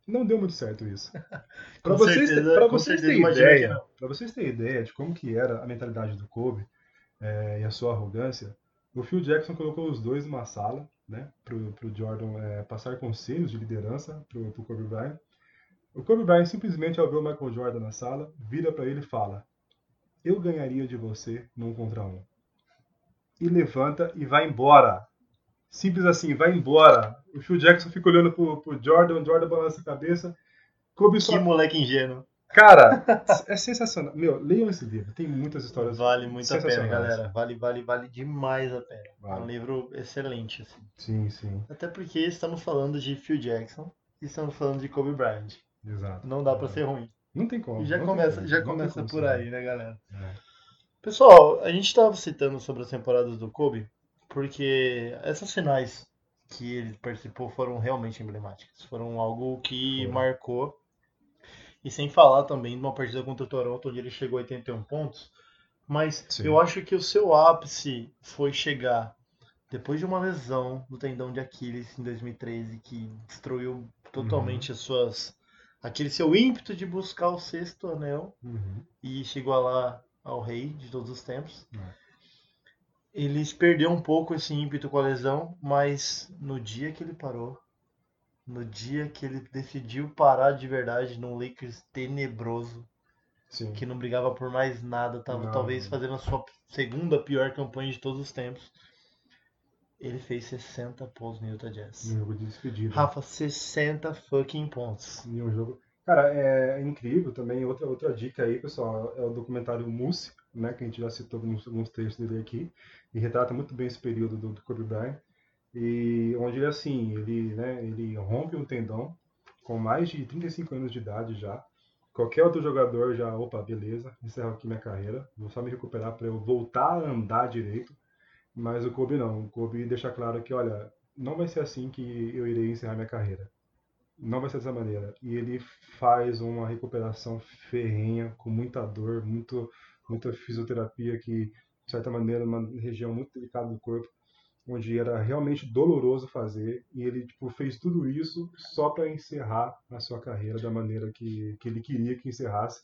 não deu muito certo isso. <laughs> Para vocês, certeza- vocês terem ideia, para vocês terem ideia de como que era a mentalidade do Kobe eh, e a sua arrogância, o Phil Jackson colocou os dois numa sala, né, pro, pro Jordan eh, passar conselhos de liderança pro, pro Kobe Bryant. O Kobe Bryant simplesmente ao ver o Michael Jordan na sala, vira para ele e fala: "Eu ganharia de você num contra um." E levanta e vai embora. Simples assim, vai embora. O Phil Jackson fica olhando pro, pro Jordan, o Jordan balança a cabeça. Kobe só Que moleque ingênuo. Cara, <laughs> é sensacional. Meu, leiam esse livro. Tem muitas histórias. Vale muito a pena, galera. Vale, vale, vale demais a pena. É Vale. um livro excelente, assim. Sim, sim. Até porque estamos falando de Phil Jackson e estamos falando de Kobe Bryant. Exato. Não dá pra ser ruim. Não tem como. E já começa, como, já não começa como por aí, né, galera? É. Pessoal, a gente estava citando sobre as temporadas do Kobe porque essas finais que ele participou foram realmente emblemáticas. Foram algo que Foram. marcou. E sem falar também de uma partida contra o Toronto, onde ele chegou a 81 pontos. Mas Sim. eu acho que o seu ápice foi chegar depois de uma lesão no tendão de Aquiles em 2013 que destruiu totalmente Uhum. as suas aquele seu ímpeto de buscar o sexto anel Uhum. e chegou lá ao rei de todos os tempos. É. Ele perdeu um pouco esse ímpeto com a lesão, mas no dia que ele parou, no dia que ele decidiu parar de verdade num Lakers tenebroso, Sim. que não brigava por mais nada, tava Não. talvez fazendo a sua segunda pior campanha de todos os tempos. Ele fez 60 pontos no Utah Jazz. Um jogo de despedida. Rafa, 60 fucking pontos. Em um jogo. Cara, é incrível também. Outra, outra dica aí, pessoal, é o documentário Mousse, né? Que a gente já citou alguns, alguns textos dele aqui. E retrata muito bem esse período do, do Kobe Bryant. E onde ele, assim, ele, né, ele rompe um tendão com mais de 35 anos de idade já. Qualquer outro jogador já, opa, beleza, encerro aqui minha carreira. Vou só me recuperar para eu voltar a andar direito. Mas o Kobe não. O Kobe deixa claro que, olha, não vai ser assim que eu irei encerrar minha carreira. Não vai ser dessa maneira. E ele faz uma recuperação ferrenha, com muita dor, muito, muita fisioterapia, que, de certa maneira, uma região muito delicada do corpo, onde era realmente doloroso fazer. E ele tipo, fez tudo isso só para encerrar a sua carreira da maneira que, que ele queria que encerrasse.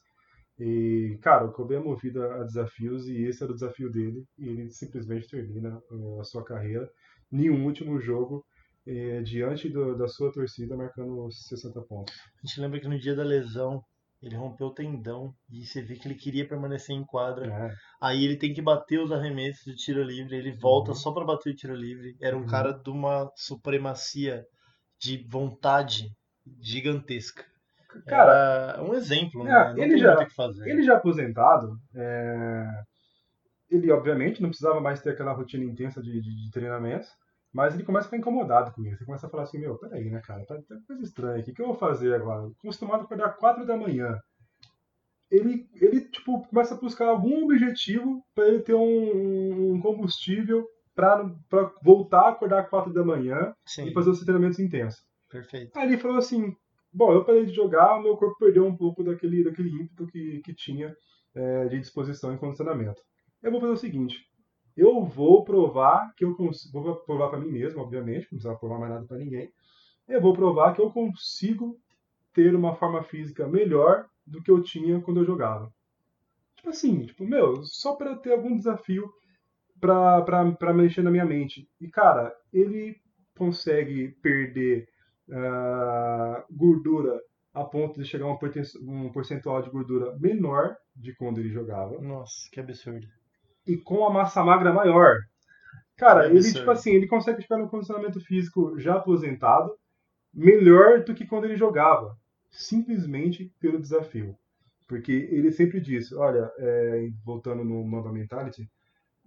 E, cara, o Kobe é movido a desafios e esse era o desafio dele. E ele simplesmente termina uh, a sua carreira em um último jogo eh, diante do- da sua torcida, marcando 60 pontos. A gente lembra que no dia da lesão, ele rompeu o tendão e você vê que ele queria permanecer em quadra. É, Aí ele tem que bater os arremessos de tiro livre, ele volta Uhum. só pra bater o tiro livre. Era um Uhum. cara de uma supremacia de vontade gigantesca. Cara, Era um exemplo, É, né? Não ele já- ele já aposentado, é, ele obviamente não precisava mais ter aquela rotina intensa de, de, de treinamentos, mas ele começa a ficar incomodado com isso. Ele começa a falar assim: Meu, peraí, né, cara? Tá, tá coisa estranha aqui. O que eu vou fazer agora? Acostumado a acordar 4 da manhã. Ele, ele tipo, começa a buscar algum objetivo para ele ter um, um combustível para voltar a acordar 4 da manhã Sim, e fazer os treinamentos intensos. perfeito. Aí ele falou assim: Bom, eu parei de jogar, meu corpo perdeu um pouco daquele, daquele ímpeto que, que tinha é, de disposição e condicionamento. Eu vou fazer o seguinte: eu vou provar que eu consigo. Vou provar para mim mesmo, obviamente, não precisava provar mais nada para ninguém. Eu vou provar que eu consigo ter uma forma física melhor do que eu tinha quando eu jogava. Tipo assim, tipo, meu, só para ter algum desafio pra mexer na minha mente. E, cara, ele consegue perder ah, gordura a ponto de chegar a um percentual de gordura menor de quando ele jogava Nossa, que absurdo. E com a massa magra maior. Cara, Que ele, tipo assim, ele consegue ficar no condicionamento físico já aposentado melhor do que quando ele jogava, simplesmente pelo desafio. Porque ele sempre diz, olha, é, voltando no Mamba Mentality,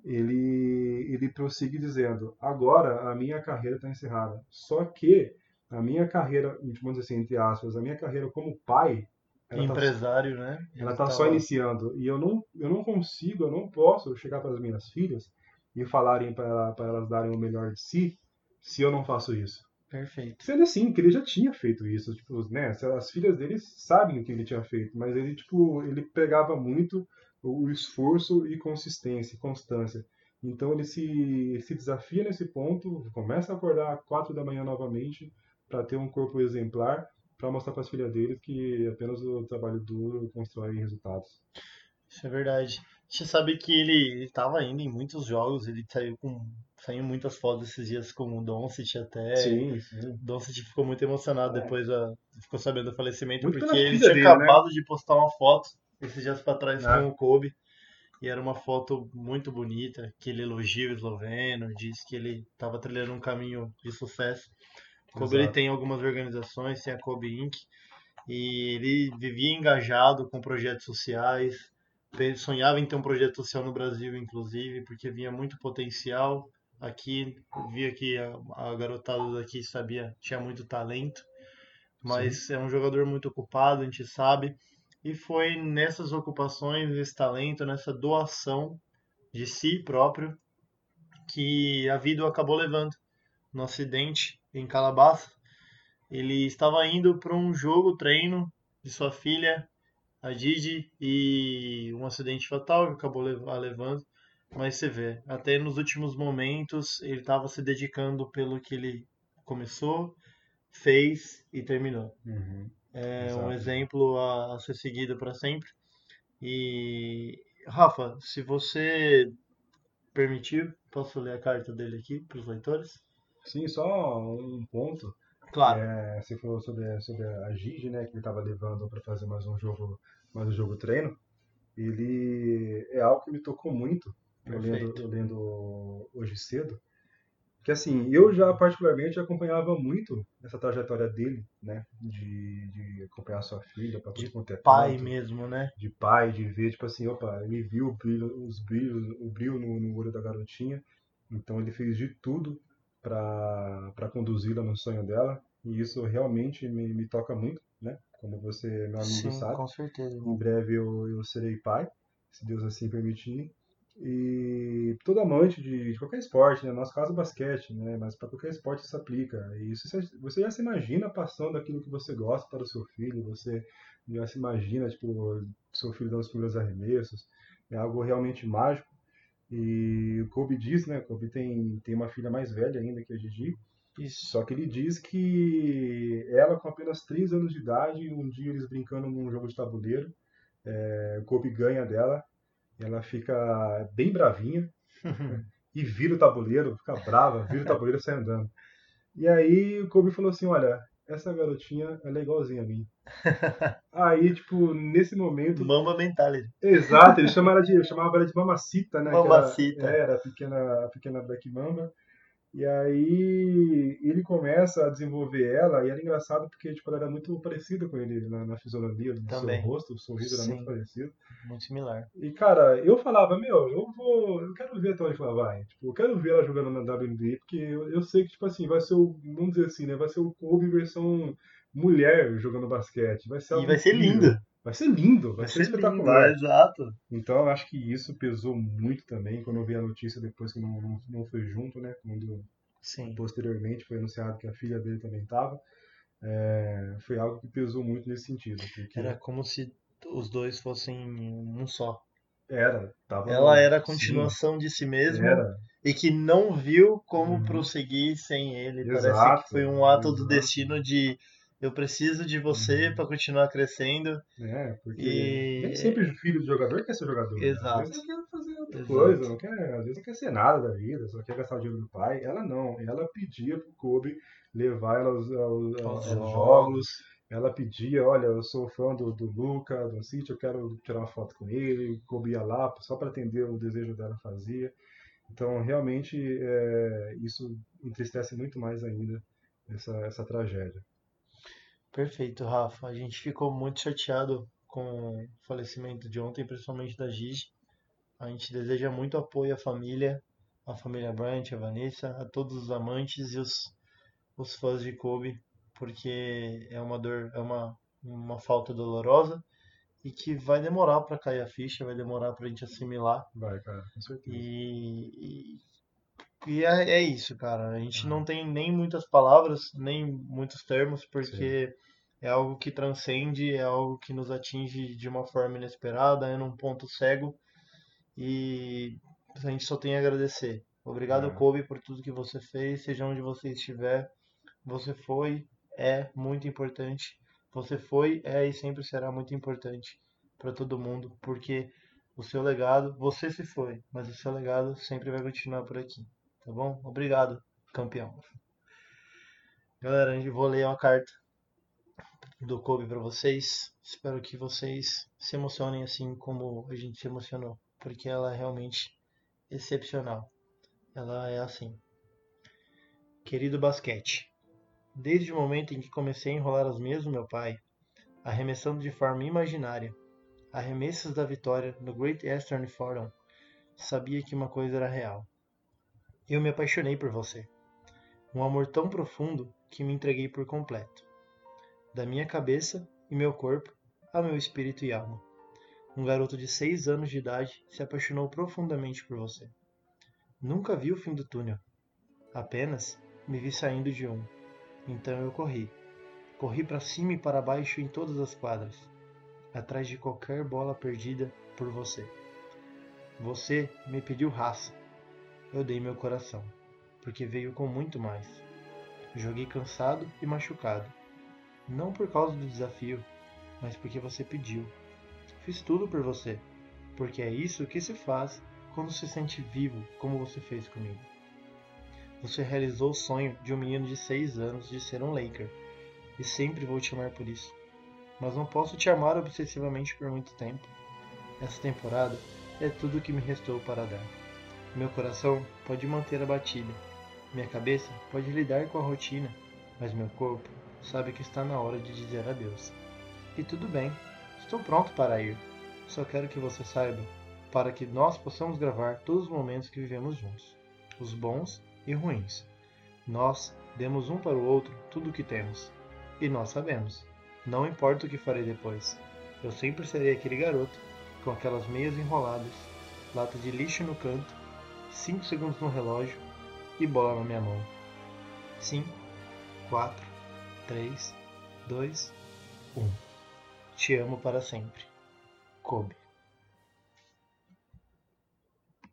ele, ele prossegue dizendo, agora a minha carreira está encerrada. Só que a minha carreira, vamos dizer assim, entre aspas, a minha carreira como pai, ela tá, Empresário, né? ela Ele tá só tava- iniciando. E eu não, eu não consigo, eu não posso chegar para as minhas filhas e falarem para elas darem o melhor de si se eu não faço isso. Perfeito. Sendo assim, que ele já tinha feito isso, tipo, né? As filhas dele sabem o que ele tinha feito, mas ele, tipo, ele pegava muito o esforço e consistência, constância. Então ele se, se desafia nesse ponto, começa a acordar às quatro da manhã novamente para ter um corpo exemplar, para mostrar para as filhas dele que apenas o trabalho duro constrói resultados. Isso é verdade. Você sabe que ele, ele tava indo em muitos jogos, ele saiu com saiu muitas fotos esses dias com o Doncic até. Sim, sim. O Doncic ficou muito emocionado depois da, ficou sabendo do falecimento, Muito porque ele tinha dele, né? acabado de postar uma foto esses dias pra trás É. com o Kobe. E era uma foto muito bonita, que ele elogia o esloveno, diz que ele estava trilhando um caminho de sucesso. Kobe ele tem algumas organizações, tem a Kobe Inc. E ele vivia engajado com projetos sociais, sonhava em ter um projeto social no Brasil, inclusive, porque via muito potencial. Aqui, via que a, a garotada daqui sabia, tinha muito talento, mas é um jogador muito ocupado, a gente sabe, e foi nessas ocupações, nesse talento, nessa doação de si próprio, que a vida o acabou levando. No acidente em Calabasas, ele estava indo para um jogo treino de sua filha, a Didi, e um acidente fatal que acabou levando. Mas você vê, até nos últimos momentos ele estava se dedicando pelo que ele começou, fez e terminou. Uhum. É Exato. um exemplo a, a ser seguido para sempre. E Rafa, se você permitir, posso ler a carta dele aqui para os leitores? Sim, só um ponto. Claro. É, você falou sobre, sobre a Gigi, né, que ele estava levando para fazer mais um jogo, mais um jogo treino. Ele é algo que me tocou muito, eu lendo, eu lendo hoje cedo. Que assim, eu já particularmente acompanhava muito essa trajetória dele, né, de, de acompanhar sua filha para tudo quanto é Pai mesmo, né? de pai, de ver, tipo assim, opa, ele viu o brilho, os brilhos, o brilho no, no olho da garotinha, então ele fez de tudo para conduzi-la no sonho dela, e isso realmente me, me toca muito, né? Como você, meu amigo, Sim, sabe. com certeza. Em breve eu, eu serei pai, se Deus assim permitir. E todo amante de, de qualquer esporte, né? No nosso caso, basquete, né? Mas para qualquer esporte isso aplica. E isso, você- você já se imagina passando aquilo que você gosta para o seu filho, você já se imagina, tipo, seu filho dando os primeiros arremessos. É algo realmente mágico. E o Kobe diz, né? O Kobe tem, tem uma filha mais velha ainda que a Gigi. Isso. Só que ele diz que ela, com apenas 3 anos de idade, um dia eles brincando num jogo de tabuleiro, é, o Kobe ganha dela, ela fica bem bravinha <laughs> e vira o tabuleiro, fica brava, vira o tabuleiro e sai andando. E aí o Kobe falou assim: Olha, essa garotinha ela é igualzinha a mim. <laughs> Aí, tipo, nesse momento. Mamba mentality. Exato, ele chama ela de, eu chamava ela de mamacita, né? que era- Mamacita. é, Era a pequena, a pequena Black Mamba. E aí ele começa a desenvolver ela, e era engraçado porque tipo, ela era muito parecida com ele na, na fisionomia do Também. seu rosto, o sorriso era Sim. muito parecido. Muito similar. E cara, eu falava, meu, eu vou. Eu quero ver até onde ela vai. Tipo, eu quero ver ela jogando na WNBA, porque eu, eu sei que, tipo assim, vai ser o. Vamos dizer assim, né? Vai ser o Kobe versão mulher jogando basquete. Vai ser E vai ser incrível. Vai ser lindo, vai, ser, espetacular. lindo, exato. Então eu acho que isso pesou muito também quando eu vi a notícia depois que não, não, não foi junto, né? Quando Sim. posteriormente foi anunciado que a filha dele também estava. foi algo que pesou muito nesse sentido. Porque Era como se os dois fossem um só. era, tava Ela era a sim, continuação de si mesma Era, e que não viu como Uhum. prosseguir sem ele. Parece Exato, que foi um ato do exato. destino de eu preciso de você Uhum. para continuar crescendo. né? Porque E- nem sempre o filho do jogador quer ser jogador. né? Exato. Às vezes ele quer fazer outra Exato. coisa, não quer, às vezes não quer ser nada da vida, só quer gastar o dinheiro do pai. Ela não, ela pedia pro Kobe levar ela aos, aos- Aos jogos. Ela pedia, olha, eu sou fã do, do Luca, do City, eu quero tirar uma foto com ele. O Kobe ia lá só para atender o desejo dela fazia. Então, realmente, é, isso entristece muito mais ainda essa, essa tragédia. Perfeito, Rafa. A gente ficou muito chateado com o falecimento de ontem, principalmente da Gigi. A gente deseja muito apoio à família, à família Bryant, à Vanessa, a todos os amantes e os, os fãs de Kobe. porque é uma dor, é uma, uma falta dolorosa e que vai demorar para cair a ficha, vai demorar para a gente assimilar. Vai, cara, com certeza. E, e, e é, é isso, cara. A gente não tem nem muitas palavras, nem muitos termos, porque é algo que transcende, é algo que nos atinge de uma forma inesperada, é num ponto cego. E a gente só tem a agradecer. Obrigado, É. Kobe, por tudo que você fez, seja onde você estiver. Você foi, é muito importante. Você foi, é e sempre será muito importante para todo mundo, porque o seu legado, você se foi, mas o seu legado sempre vai continuar por aqui, tá bom? Obrigado, campeão. Galera, eu vou ler uma carta do Kobe para vocês. Espero que vocês se emocionem assim como a gente se emocionou, porque ela é realmente excepcional. Ela é assim. Querido basquete, desde o momento em que comecei a enrolar as meias do meu pai, arremessando de forma imaginária, arremessos da vitória no Great Eastern Forum, sabia que uma coisa era real. Eu me apaixonei por você. Um amor tão profundo que me entreguei por completo. Da minha cabeça e meu corpo ao meu espírito e alma. Um garoto de seis anos de idade se apaixonou profundamente por você. Nunca vi o fim do túnel. Apenas me vi saindo de um. Então eu corri. Corri para cima e para baixo em todas as quadras, atrás de qualquer bola perdida por você. Você me pediu raça. Eu dei meu coração, porque veio com muito mais. Joguei cansado e machucado. Não por causa do desafio, mas porque você pediu. Fiz tudo por você, porque é isso que se faz quando se sente vivo, como você fez comigo. Você realizou o sonho de um menino de 6 anos de ser um Laker, e sempre vou te amar por isso. Mas não posso te amar obsessivamente por muito tempo. Essa temporada é tudo o que me restou para dar. Meu coração pode manter a batida, minha cabeça pode lidar com a rotina, mas meu corpo sabe que está na hora de dizer adeus. E tudo bem, estou pronto para ir. Só quero que você saiba, para que nós possamos gravar todos os momentos que vivemos juntos, os bons e ruins. Nós demos um para o outro tudo o que temos, e nós sabemos. Não importa o que farei depois, eu sempre serei aquele garoto com aquelas meias enroladas, lata de lixo no canto, 5 segundos no relógio e bola na minha mão. 5, 4, 3, 2, 1. Te amo para sempre. Kobe.